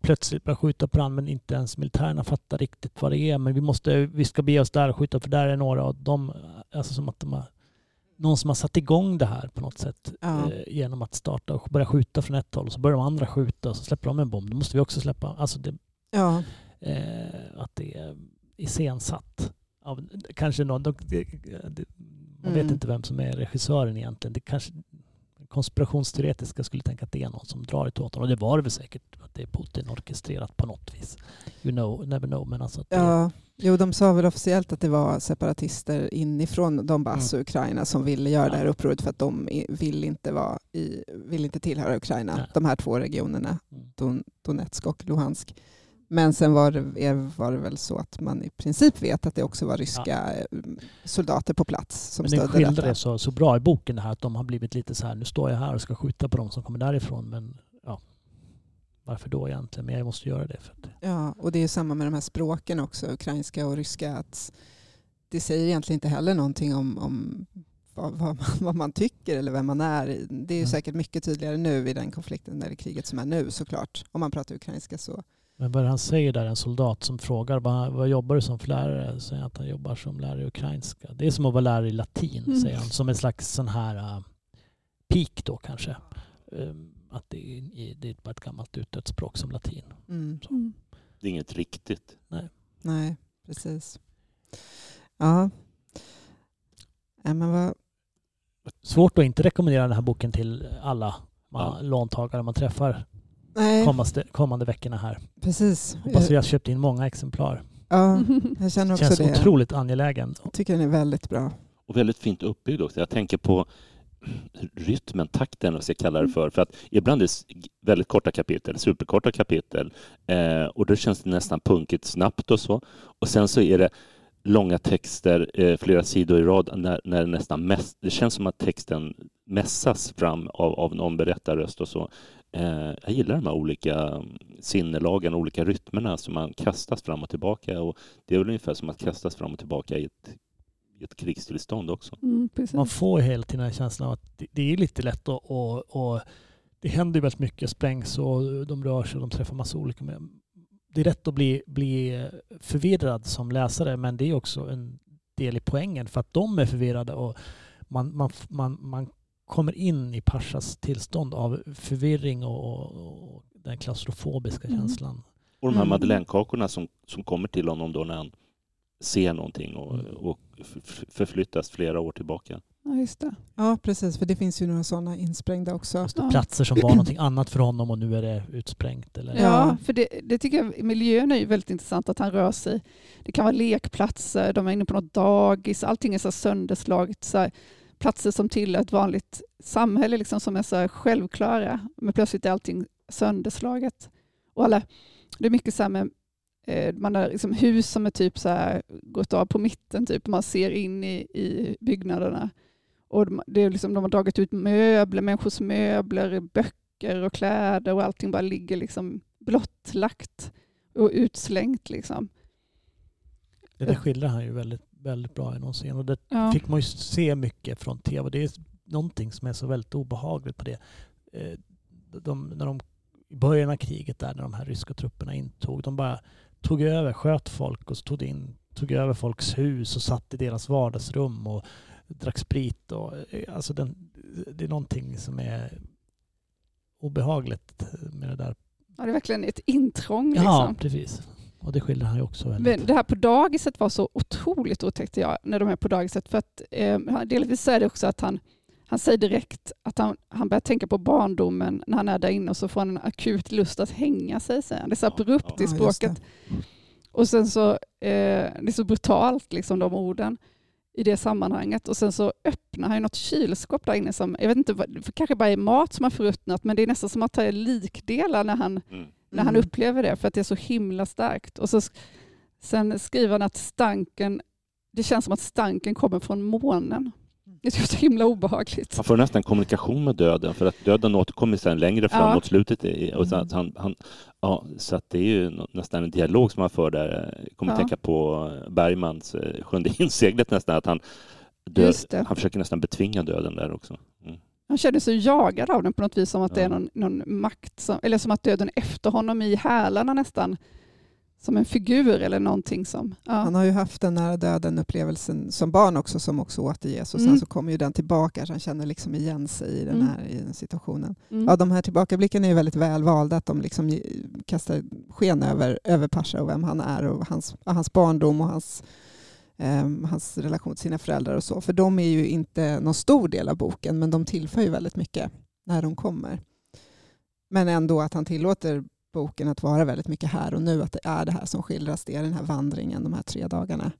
plötsligt börjar skjuta på varandra men inte ens militärerna fattar riktigt vad det är. Men vi, måste, vi ska be oss där och skjuta för där är några av dem. Alltså som att de har någon som har satt igång det här på något sätt ja. eh, genom att starta och börja skjuta från ett håll och så börjar de andra skjuta och så släpper de en bomb. Då måste vi också släppa. Alltså det, ja. eh, att det är iscensatt av kanske någon. Det, det, man vet mm. inte vem som är regissören egentligen. Det kanske, konspirationsteoretiska skulle tänka att det är någon som drar i honom. Och det var det väl säkert, att det är Putin orkestrerat på något vis. You know, never know. Men alltså det... ja, jo, de sa väl officiellt att det var separatister inifrån Donbass och mm. Ukraina som ville göra ja. det här upproret för att de vill inte, vara i, vill inte tillhöra Ukraina, Nej. de här två regionerna, mm. Donetsk och Luhansk. Men sen var det, var det väl så att man i princip vet att det också var ryska ja. Eh, soldater på plats som stödde detta. Men det skildrar det så, så bra i boken det här att de har blivit lite så här, nu står jag här och ska skjuta på dem som kommer därifrån men ja, varför då egentligen? Men jag måste göra det. För att... Ja, och det är samma med de här språken också, ukrainska och ryska. Att det säger egentligen inte heller någonting om, om vad, vad, man, *laughs* vad, man, tycker eller vem man är. Det är ju mm. säkert mycket tydligare nu i den konflikten, eller kriget som är nu såklart. Om man pratar ukrainska så men vad han säger där, en soldat som frågar vad, vad jobbar du som för lärare? Säger att han jobbar som lärare i ukrainska. Det är som att vara lärare i latin, mm. säger han. Som en slags sån här uh, peak då kanske. Um, att det är, det är bara ett gammalt utdött språk som latin. Mm. Mm. Det är inget riktigt. Nej, Nej precis. Ja. ja men vad... Svårt att inte rekommendera den här boken till alla man, ja. låntagare man träffar kommande, kommande veckorna här. Precis. Hoppas vi har köpt in många exemplar. Ja, *laughs* jag känner också Känns det. Känns otroligt angelägen. Jag tycker den är väldigt bra. Och väldigt fint uppbyggd också. Jag tänker på rytmen, takten, vad ska jag kalla det för. För att ibland är det väldigt korta kapitel, superkorta kapitel eh, och då känns det nästan punkigt snabbt och så. Och sen så är det långa texter, eh, flera sidor i rad, när, när det nästan mest, det känns som att texten mässas fram av, av någon berättarröst och så. Eh, jag gillar de här olika sinnelagen, olika rytmerna som man kastas fram och tillbaka. Och det är väl ungefär som att kastas fram och tillbaka i ett, i ett krigstillstånd också. Mm, man får hela tiden känslan av att det, det är lite lätt att och, och det händer väldigt mycket, sprängs och de rör sig och de träffar massa olika. Det är lätt att bli, bli förvirrad som läsare men det är också en del i poängen för att de är förvirrade och man, man, man, man kommer in i Pashas tillstånd av förvirring och, och den klaustrofobiska mm. känslan. Och de här mm. madeleinekakorna som, som kommer till honom då när han ser någonting och, mm. och förflyttas flera år tillbaka. Ja, just det. Ja, precis. För det finns ju några sådana insprängda också. Ja. Platser som var någonting annat för honom och nu är det utsprängt. Eller? Ja, för det, det tycker jag, miljön är ju väldigt intressant att han rör sig. Det kan vara lekplatser, de är inne på något dagis, allting är så sönderslaget. Så här, platser som tillhör ett vanligt samhälle liksom, som är så här självklara, men plötsligt är allting sönderslaget. Och alla, det är mycket så här med eh, man har liksom hus som är typ så här, gått av på mitten, typ. man ser in i, i byggnaderna. Och de, det är liksom, de har dragit ut möbler, människors möbler, böcker och kläder och allting bara ligger liksom blottlagt och utslängt. Liksom. Det där skildrar han ju väldigt, väldigt bra i någon scen. Och det Ja. fick man ju se mycket från tv. Det är någonting som är så väldigt obehagligt på det. Eh, De, när de, I början av kriget där när de här ryska trupperna intog, de bara tog över, sköt folk och så tog, in, tog över folks hus och satt i deras vardagsrum och drack sprit. Och, eh, alltså den, det är någonting som är obehagligt med det där. Ja, det är verkligen ett intrång. Ja, Liksom. precis. Och det skildrar han ju också väldigt. Men det här på dagiset var så otroligt otäckt jag, när de är på dagiset. För att, eh, delvis är det också att han, han säger direkt att han, han börjar tänka på barndomen när han är där inne och så får han en akut lust att hänga sig. Säger han. Det är så Ja, abrupt ja. i Ja, just språket. Och sen så, eh, det är så brutalt, liksom, de orden i det sammanhanget. Och sen så öppnar han ju något kylskåp där inne som, jag vet inte, kanske bara är mat som har förruttnat, men det är nästan som att ta likdelar när han, Mm. när han Mm. upplever det, för att det är så himla starkt. Och så, sen skriver han att stanken, det känns som att stanken kommer från månen. Det är så himla obehagligt. Han får nästan kommunikation med döden för att döden återkommer sen längre fram Ja. mot slutet. Och så, att han, han, ja, så det är ju nästan en dialog som han för där. Jag kommer Ja. tänka på Bergmans eh, Sjunde inseglet nästan. Att han, död, han försöker nästan betvinga döden där också. Mm. Han känner sig jagad av den på något vis, som att det är Ja. någon, någon makt, som, eller som att döden efter honom i hälarna nästan. Som en figur eller någonting som... Ja. Han har ju haft den nära döden-upplevelsen som barn också som också återges och sen Mm. så kommer ju den tillbaka så han känner liksom igen sig i den Mm. här i den situationen. Mm. Ja, de här tillbakablickarna är ju väldigt väl valda, att de liksom kastar sken över, över Pasha och vem han är och hans, hans barndom och hans, ehm, hans relation till sina föräldrar och så. För de är ju inte någon stor del av boken, men de tillför ju väldigt mycket när de kommer. Men ändå att han tillåter boken att vara väldigt mycket här och nu, att det är det här som skildras, det är den här vandringen de här tre dagarna.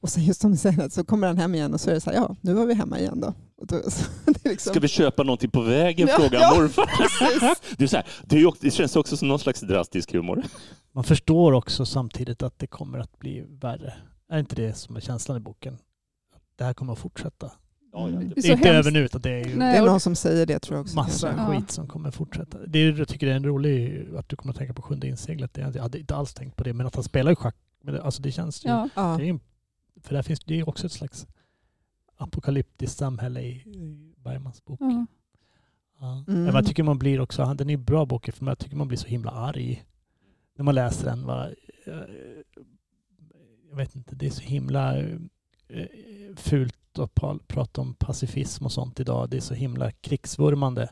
Och sen just som du säger, så kommer han hem igen och så är det så här, ja, nu var vi hemma igen då. Och då *laughs* så, det är liksom, Ska vi köpa någonting på vägen? Ja, frågar ja, morfar. *laughs* Det, är så här, det, är det känns också som någon slags drastisk humor. Man förstår också samtidigt att det kommer att bli värre. Är inte det som är känslan i boken? Det här kommer att fortsätta. Ja, ja, Det är Det är inte över nu utan det är ju Nej. Det är någon som säger det tror jag också. massa kanske. Ja. skit som kommer fortsätta. Det är, jag tycker det är en rolig att du kommer att tänka på sjunde inseglet. Jag hade inte alls tänkt på det, men att han spelar schack. Men det, alltså det känns ju... Ja. Det är, ju- för där finns det är ju också ett slags apokalyptiskt samhälle i, i Bergmans bok. Ja. Ja. Mm. Men jag tycker man blir också, han- den är ju bra boken för jag tycker man blir så himla arg när man läser den. Bara, eh, jag vet inte, det är så himla eh, fult att prata om pacifism och sånt idag. Det är så himla krigsvurmande.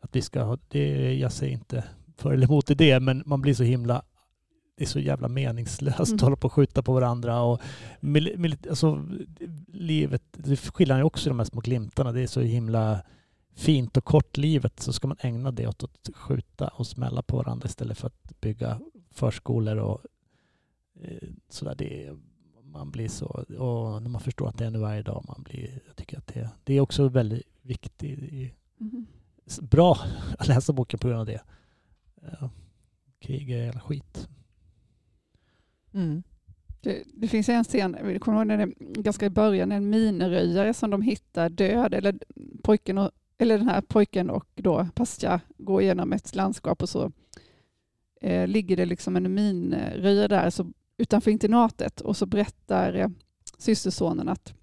Att vi ska ha, det, jag säger inte för eller emot i det, men man blir så himla det är så jävla meningslöst att Mm. hålla på och skjuta på varandra. Och mil, mil, alltså, livet, det skiljer ju också i de här små glimtarna. Det är så himla fint och kort livet så ska man ägna det åt att skjuta och smälla på varandra istället för att bygga förskolor och eh, sådär. Det är, man blir så, och när man förstår att det är nu varje dag, man blir, jag tycker att det, det är också väldigt viktigt, Mm. bra att läsa boken på grund av det. Ja, krig är jävla skit. Mm. Det, det finns en scen, jag kommer ihåg när det ganska i början, en minröjare som de hittar död, eller pojken, och, eller den här pojken och då Pascha går igenom ett landskap och så eh, ligger det liksom en minröjare där så, utanför internatet och så berättar eh, systersonen att,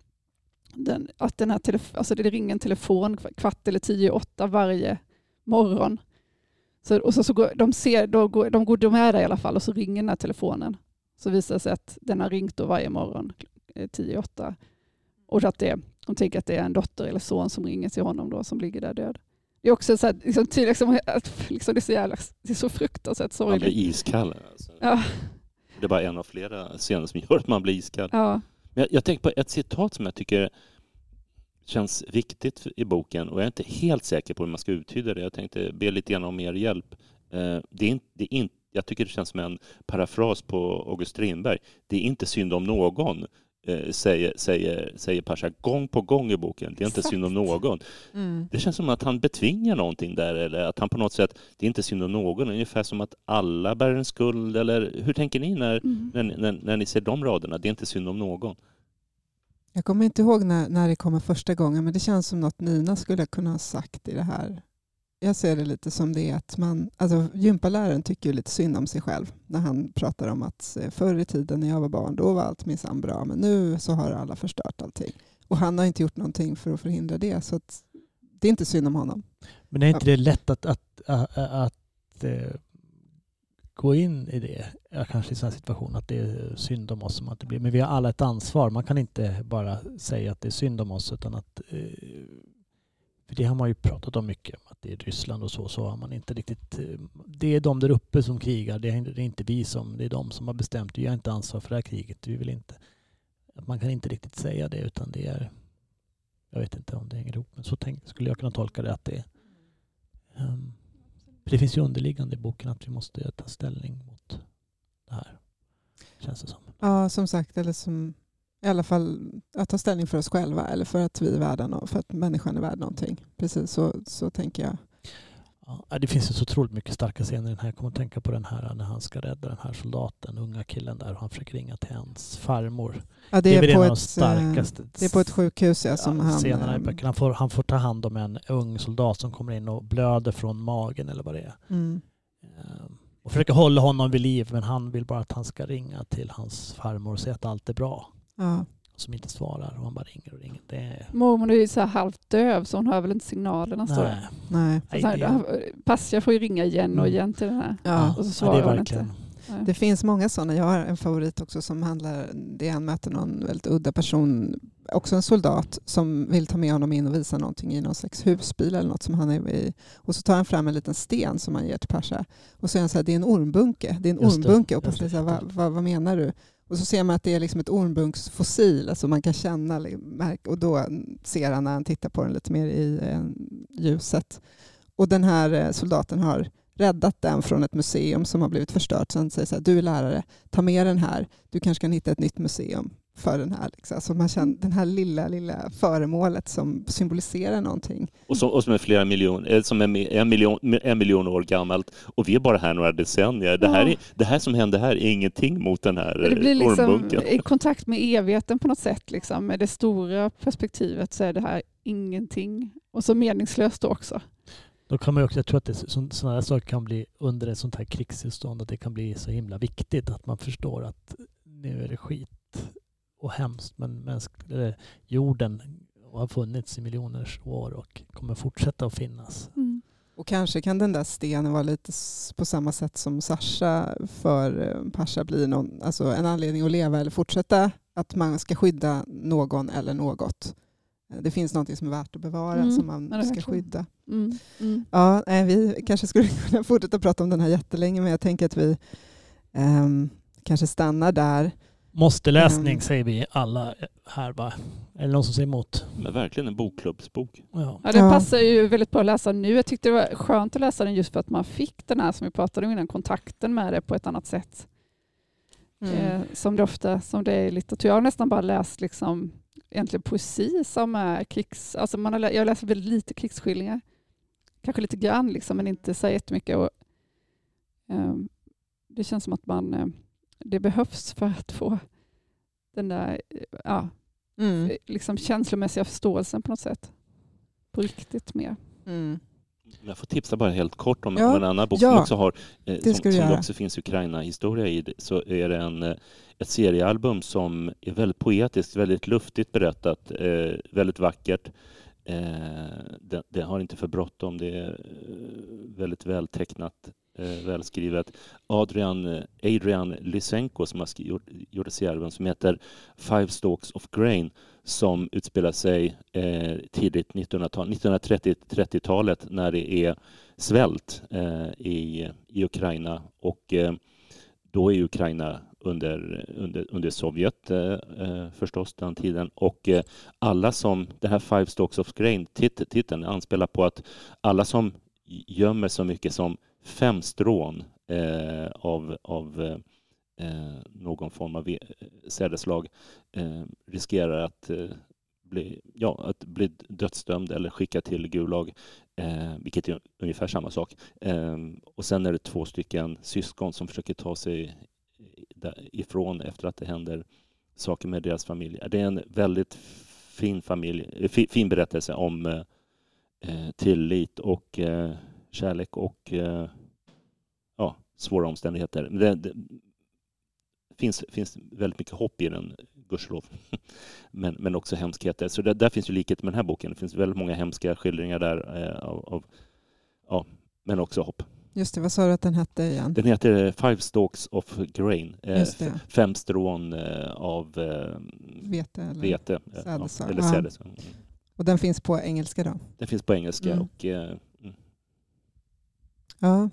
den, att den här telef- alltså det ringer en telefon kvart eller tio, åtta varje morgon. Så, och så, så går, de, ser, då går, de går de är där i alla fall och så ringer den här telefonen. Så visar det sig att den har ringt då varje morgon eh, 10-8. Och att det, de tänker att det är en dotter eller son som ringer till honom då som ligger där död. Det är också så här, liksom, tydligt, liksom, att *laughs* liksom, det, är så jävla, det är så fruktansvärt Man blir sorgligt. iskall. Alltså. Ja, Det är bara en av flera scener som gör att man blir iskall. ja, Men jag, jag tänker på ett citat som jag tycker känns viktigt i boken och jag är inte helt säker på hur man ska uttyda det. Jag tänkte be lite grann om er hjälp. Eh, det är inte, det är inte, jag tycker det känns som en parafras på August Strindberg. Det är inte synd om någon, säger, säger, säger Pasha gång på gång i boken. Det är inte Exakt. synd om någon. Mm. Det känns som att han betvingar någonting där eller att han på något sätt, det är inte synd om någon, ungefär som att alla bär en skuld eller hur tänker ni när, Mm. när, när, när ni ser de raderna? Det är inte synd om någon. Jag kommer inte ihåg när, när det kommer första gången, men det känns som något Nina skulle kunna ha sagt i det här. Jag ser det lite som det att man, alltså gympaläraren tycker lite synd om sig själv när han pratar om att eh, förr i tiden när jag var barn, då var allt minsann bra, men nu så har alla förstört allting. Och han har inte gjort någonting för att förhindra det, så att det är inte synd om honom. Men är inte det lätt att, att, att, att eh, gå in i det? Kanske i sådana situation att det är synd om oss som att det blir. Men vi har alla ett ansvar. Man kan inte bara säga att det är synd om oss utan att eh, för det har man ju pratat om mycket, att det är Ryssland och så, så har man inte riktigt... Eh, det är de där uppe som krigar, det är, inte vi som, det är de som har bestämt. Vi har inte ansvar för det här kriget, vi vill inte... Man kan inte riktigt säga det utan det är... Jag vet inte om det hänger ihop, men så tänk, skulle jag kunna tolka det att det är... Ehm, för det finns ju underliggande i boken att vi måste ta ställning mot det här. Känns det som. Ja, som sagt, eller som i alla fall att ta ställning för oss själva eller för att vi är värda no- för att människan är värd någonting. Precis så, så tänker jag. Ja, det finns ju så otroligt mycket starka scener i den här. Jag kommer att tänka på den här när han ska rädda den här soldaten, unga killen där och han försöker ringa till hans farmor. Ja, Det det, är, väl är en på av de ett, starkaste eh, det är på ett sjukhus ja, som han... scenerna i eh, böckerna. Han får, han får ta hand om en ung soldat som kommer in och blöder från magen eller vad det är. Mm. Ehm, Och försöker hålla honom vid liv men han vill bara att han ska ringa till hans farmor och säga att allt är bra. Ja. Som inte svarar och han bara ringer och ringer. Det. Mormor är ju så här halvt döv så hon hör väl inte signalerna. Nej. Nej. Så Nej, det, här, Passia får ju ringa igen och Mm. igen till den här. Ja. Och så ja, svarar det är hon verkligen. inte. Det finns många sådana. Jag har en favorit också som handlar, det är han möter någon väldigt udda person, också en soldat som vill ta med honom in och visa någonting i någon slags husbil eller något som han är i. Och så tar han fram en liten sten som han ger till Pasha och så säger han så här, det är en ormbunke. Det är en Just det, ormbunke. Och Pasha säger, vad, vad, vad menar du? Och så ser man att det är liksom ett ormbunksfossil, alltså man kan känna liksom, och då ser han när han tittar på den lite mer i eh, ljuset. Och den här eh, soldaten har räddat den från ett museum som har blivit förstört. Så han säger så här, du är lärare, ta med den här. Du kanske kan hitta ett nytt museum för den här. Liksom. Så man känner den här lilla, lilla föremålet som symboliserar någonting. Och, så, och som är flera miljoner, eh, som är en miljon, en miljon år gammalt och vi är bara här några decennier. Det här, Ja. är, det här som händer här är ingenting mot den här Men Det blir eh, liksom ormbunken. i kontakt med evigheten på något sätt. Liksom. Med det stora perspektivet så är det här ingenting. Och så meningslöst också. Då kan man också, jag tror att det, så, sådana här saker kan bli under ett sånt här krigstillstånd att det kan bli så himla viktigt att man förstår att nu är det skit och hemskt men mänsk, eller, jorden har funnits i miljoners år och kommer fortsätta att finnas. Mm. Och kanske kan den där stenen vara lite på samma sätt som Sasha för eh, Pasha blir någon, alltså en anledning att leva eller fortsätta. Att man ska skydda någon eller något. Eh, Det finns något som är värt att bevara Mm, som man ska verkligen. skydda. Mm. Mm. Ja, vi kanske skulle *laughs* kunna fortsätta prata om den här jättelänge men jag tänker att vi ehm, kanske stannar där. Måste läsning Mm. säger vi alla här va? Eller någon som säger emot? Men verkligen en bokklubbsbok. Ja. Ja, den passar ju väldigt bra att läsa nu. Jag tyckte det var skönt att läsa den just för att man fick den här som vi pratade om innan, kontakten med det på ett annat sätt. Eh, som det ofta som det är i litteratur. Jag har nästan bara läst liksom, egentligen poesi som är krigs... Alltså man har, lä- jag har läst väldigt lite krigsskildringar. Kanske lite grann, liksom, men inte så jättemycket. Och, ehm, det känns som att man, eh, det behövs för att få den där eh, ja, Mm. liksom känslomässiga förståelsen på något sätt. På riktigt mer. Mm. Jag får tipsa bara helt kort om, Ja, en annan bok ja, som också har, eh, det som, som också finns Ukraina-historia i. Så är det en, eh, ett seriealbum som är väldigt poetiskt, väldigt luftigt berättat, eh, väldigt vackert. Eh, det, det har inte för bråttom, det är eh, väldigt vältecknat, eh, välskrivet. Adrian, eh, Adrian Lysenko som har gjort, gjort ett seriealbum som heter Five Stalks of Grain som utspelar sig eh, tidigt 1900-tal, 1930-talet när det är svält eh, i, i Ukraina och eh, då är Ukraina under, under, under Sovjet eh, eh, förstås den tiden. Och eh, alla som, det här Five Stalks of Grain titeln anspelar på att alla som gömmer så mycket som fem strån eh, av, av eh, någon form av eh, sädeslag eh, riskerar att eh, bli, ja, att bli dödsdömd eller skickad till Gulag, eh, vilket är ungefär samma sak. Eh, och sen är det två stycken syskon som försöker ta sig ifrån efter att det händer saker med deras familj. Det är en väldigt fin, familj, eh, fin berättelse om eh, eh tillit och eh, kärlek och eh, ja, svåra omständigheter. Det, det finns, finns väldigt mycket hopp i den, gudskelov. *laughs* Men, men också hemskheter. Så det, där finns ju likhet med den här boken. Det finns väldigt många hemska skildringar där eh, av, av, ja, men också hopp. Just det, vad sa du att den hette igen? Den heter Five Stalks of Grain. Eh, fem strån eh, av eh, vete eller, vete, sädes. Ja, eller sädes. Mm. Och den finns på engelska då? Den finns på engelska. Mm. Och. Ja.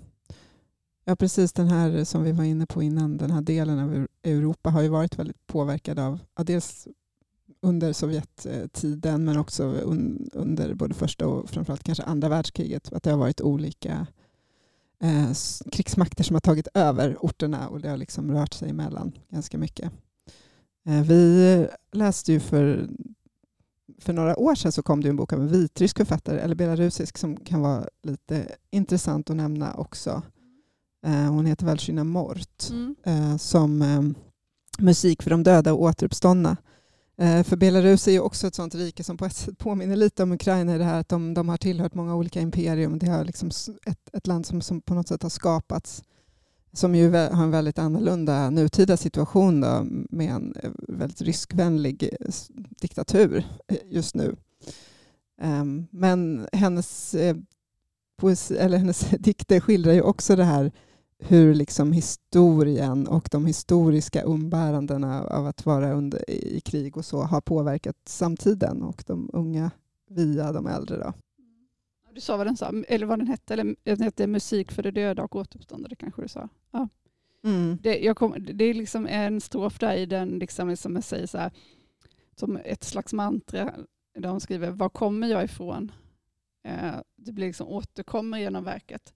ja, precis den här som vi var inne på innan, den här delen av Europa har ju varit väldigt påverkad av, ja, dels under Sovjettiden men också under både första och framförallt kanske andra världskriget. Att det har varit olika eh, krigsmakter som har tagit över orterna och det har liksom rört sig emellan ganska mycket. Eh, vi läste ju för, för några år sedan så kom det en bok av en vitrysk författare, eller belarusisk, som kan vara lite intressant att nämna också. Eh, hon heter Valshyna Mort, mm. Eh, som eh, Musik för de döda och återuppståndna Eh, för Belarus är ju också ett sånt rike som på ett sätt påminner lite om Ukraina i det här att de, de har tillhört många olika imperium. Det är liksom ett, ett land som, som på något sätt har skapats som ju har en väldigt annorlunda nutida situation då, med en eh, väldigt ryskvänlig eh, diktatur eh, just nu. Ehm, men hennes, poesi, eller hennes *laughs* dikter skildrar ju också det här hur liksom historien och de historiska umbärandena av att vara under, i krig och så har påverkat samtiden och de unga via de äldre. Då. Du sa vad den sa, eller vad den hette, eller den hette Musik för de döda och återuppståndare kanske du sa. Ja. Mm. Det, kom, det, är liksom en strof där i den, liksom, som jag säger så här, som ett slags mantra, där hon skriver Var kommer jag ifrån? Eh, det blir liksom återkommer genom verket.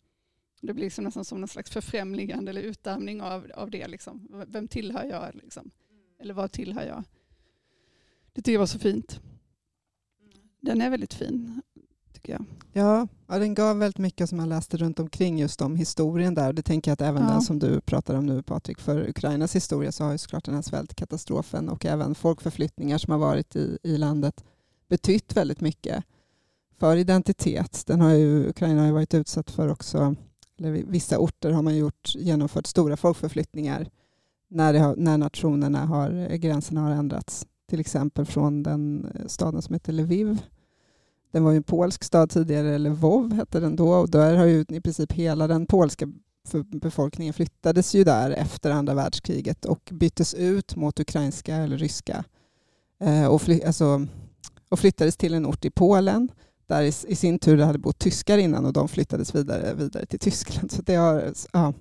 Det blir liksom nästan som en slags förfrämligande eller utarmning av, av det. Liksom. Vem tillhör jag? Liksom? Eller vad tillhör jag? Det tycker jag var så fint. Den är väldigt fin, tycker jag. Ja, ja den gav väldigt mycket som jag läste runt omkring just om historien där. Det tänker jag att även ja. den som du pratar om nu Patrik, för Ukrainas historia så har ju såklart den här svältkatastrofen och även folkförflyttningar som har varit i, i landet betytt väldigt mycket för identitet. Den har ju, Ukraina har ju varit utsatt för också eller vissa orter har man gjort, genomfört stora folkförflyttningar när, har, när nationerna har, gränserna har ändrats. Till exempel från den staden som heter Lviv. Den var ju en polsk stad tidigare, eller Vov hette den då, och där har ju i princip hela den polska befolkningen flyttades ju där efter andra världskriget och byttes ut mot ukrainska eller ryska eh, och, fly, alltså, och flyttades till en ort i Polen där i, i, sin tur hade bott tyskar innan och de flyttades vidare, vidare till Tyskland. Så det, har, ja.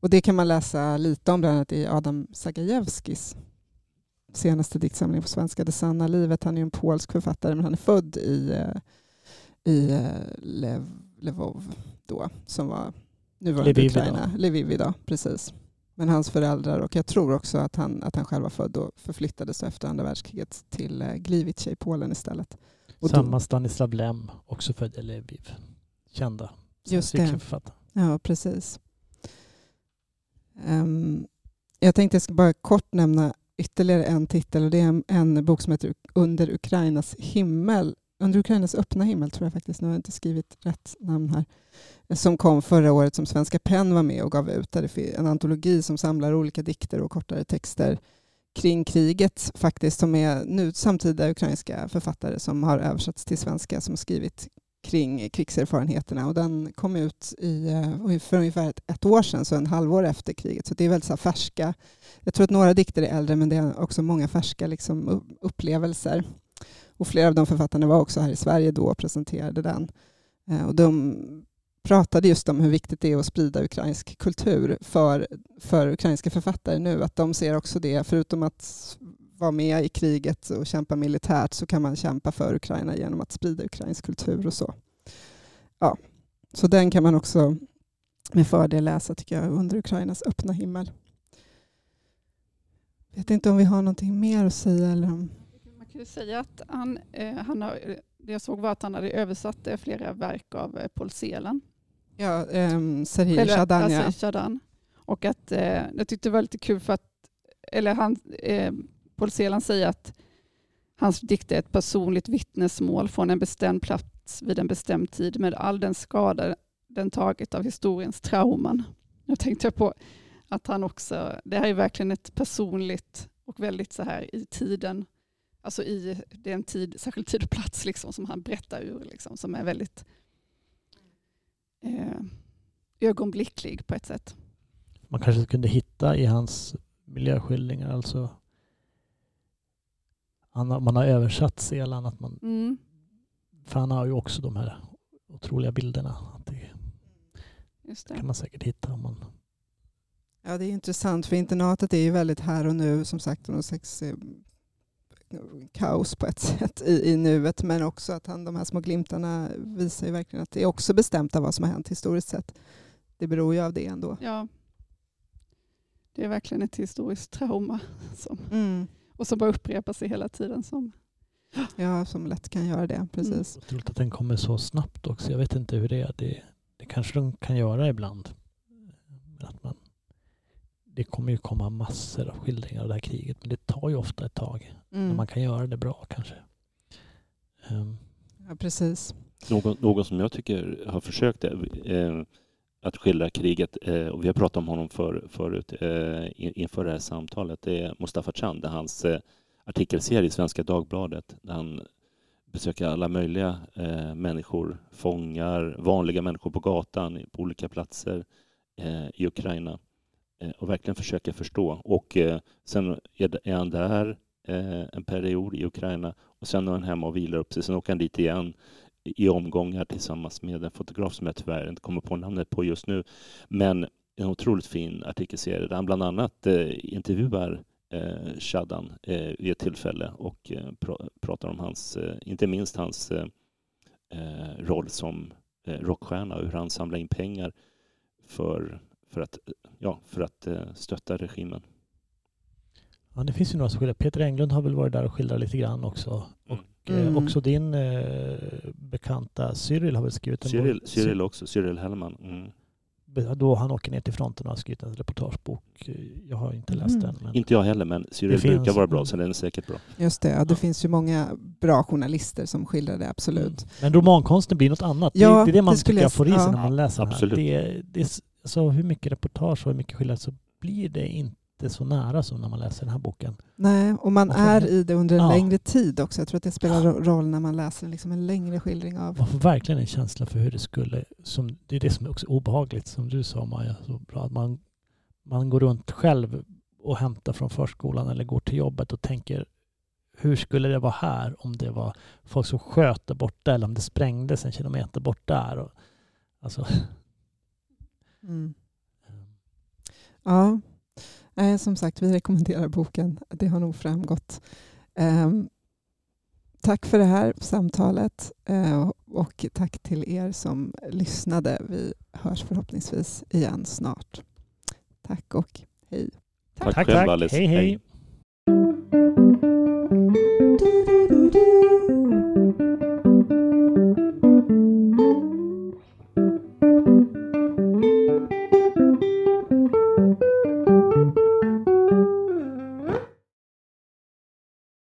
och det kan man läsa lite om bland annat i Adam Sagajevskis senaste diktsamling på svenska, Det sanna livet. Han är en polsk författare men han är född i, eh, i eh, Lev, Lvov då, som var nuvarande Lviv Ukraina. Idag. Lviv idag, precis. Men hans föräldrar och jag tror också att han, att han själv var född och förflyttades efter andra världskriget till eh, Gliwice i Polen istället. Och Samma då, Stanislav Lem, också född i Lviv. Kända Just det. Ja, precis. Um, jag tänkte jag ska bara kort nämna ytterligare en titel och det är en, en, bok som heter Under Ukrainas himmel. Under Ukrainas öppna himmel tror jag faktiskt, nu har jag inte skrivit rätt namn här, som kom förra året som Svenska PEN var med och gav ut. Där det är en antologi som samlar olika dikter och kortare texter kring kriget faktiskt som är nu samtida ukrainska författare som har översatts till svenska som skrivit kring krigserfarenheterna och den kom ut i, eh, för ungefär ett, ett år sedan, så en halvår efter kriget. Så det är väldigt så färska. Jag tror att några dikter är äldre men det är också många färska liksom, upplevelser. Och flera av de författarna var också här i Sverige då och presenterade den. Eh, och de pratade just om hur viktigt det är att sprida ukrainsk kultur för, för ukrainska författare nu. Att de ser också det, förutom att vara med i kriget och kämpa militärt så kan man kämpa för Ukraina genom att sprida ukrainsk kultur och så. Ja, så den kan man också med fördel läsa tycker jag, under Ukrainas öppna himmel. Jag vet inte om vi har någonting mer att säga. Eller om... Man kan säga att han, eh, han har, det jag såg var att han hade översatt eh, flera verk av eh, Paul Celan. Ja, um, Serhij Shadan. Ja. Shadan. Och att, eh, jag tyckte det var lite kul för att, eller han, eh, Paul Celan säger att hans dikt är ett personligt vittnesmål från en bestämd plats vid en bestämd tid med all den skada den tagit av historiens trauman. Jag tänkte på att han också, det här är verkligen ett personligt och väldigt så här i tiden, alltså i det är en tid, särskild tid och plats liksom, som han berättar ur, liksom, som är väldigt eh, ögonblicklig på ett sätt. Man kanske kunde hitta i hans miljöskildringar, alltså man har översatt Selan, att man, mm. för han har ju också de här otroliga bilderna. Att det, Just det. kan man säkert hitta om man Ja, det är intressant för internatet är ju väldigt här och nu, som sagt, någon slags eh, kaos på ett *laughs* sätt i, i nuet, men också att han, de här små glimtarna visar ju verkligen att det är också bestämt av vad som har hänt historiskt sett. Det beror ju av det ändå. Ja. Det är verkligen ett historiskt trauma som, mm. Och som bara upprepar sig hela tiden. Som, ja, som lätt kan göra det. Precis. Mm. Troligt att den kommer så snabbt också. Jag vet inte hur det är. Det, det kanske de kan göra ibland. Att man det kommer ju komma massor av skildringar av det här kriget, men det tar ju ofta ett tag. Mm. Men man kan göra det bra kanske. Um. Ja, precis. Någon, någon som jag tycker har försökt eh, att skildra kriget, eh, och vi har pratat om honom för, förut eh, inför det här samtalet, det är Mustafa Chand, det är hans eh, artikelserie i Svenska Dagbladet, där han besöker alla möjliga eh, människor, fångar, vanliga människor på gatan, på olika platser eh, i Ukraina Eh, och verkligen försöker förstå. Och eh, sen är han där eh, en period i Ukraina och sen är han hemma och vilar upp sig. Sen åker han dit igen i omgångar tillsammans med en fotograf som jag tyvärr inte kommer på namnet på just nu. Men en otroligt fin artikelserie där han bland annat intervjuar eh, Shadan vid ett tillfälle och pratar om hans, inte minst hans roll som rockstjärna och hur han samlar in pengar för för att, ja, för att eh, stötta regimen. Ja, det finns ju några som skildrar. Peter Englund har väl varit där och skildrat lite grann också. Och eh, mm. också din eh, bekanta Cyril har väl skrivit en Cyril, bok. Cyril också, Cyril Hellman. Mm. Då han åker ner till fronten och har skrivit en reportagebok. Jag har inte läst mm. den. Men inte jag heller, men Cyril brukar vara bra, så den är säkert bra. Just det, ja, det ja. finns ju många bra journalister som skildrar det, absolut. Mm. Men romankonsten blir något annat. Ja, det, det är det man det tycker jag får i sig ja. när man läser absolut. den här. Det, det, alltså hur mycket reportage och hur mycket skildrat så blir det inte så nära som när man läser den här boken. Nej, och man är i det under en ja. längre tid också. Jag tror att det spelar roll när man läser liksom en längre skildring av... Man får verkligen en känsla för hur det skulle... Som, det är det som är också obehagligt, som du sa Maja, så bra. Att man, man går runt själv och hämtar från förskolan eller går till jobbet och tänker hur skulle det vara här om det var folk som sköt där borta eller om det sprängdes en kilometer bort där? Och, alltså, Mm. *laughs* Ja, Nej, som sagt, vi rekommenderar boken. Det har nog framgått. Ehm, tack för det här samtalet eh, och tack till er som lyssnade. Vi hörs förhoppningsvis igen snart. Tack och hej. Tack, tack själv, Alice. Hej, hej. hej.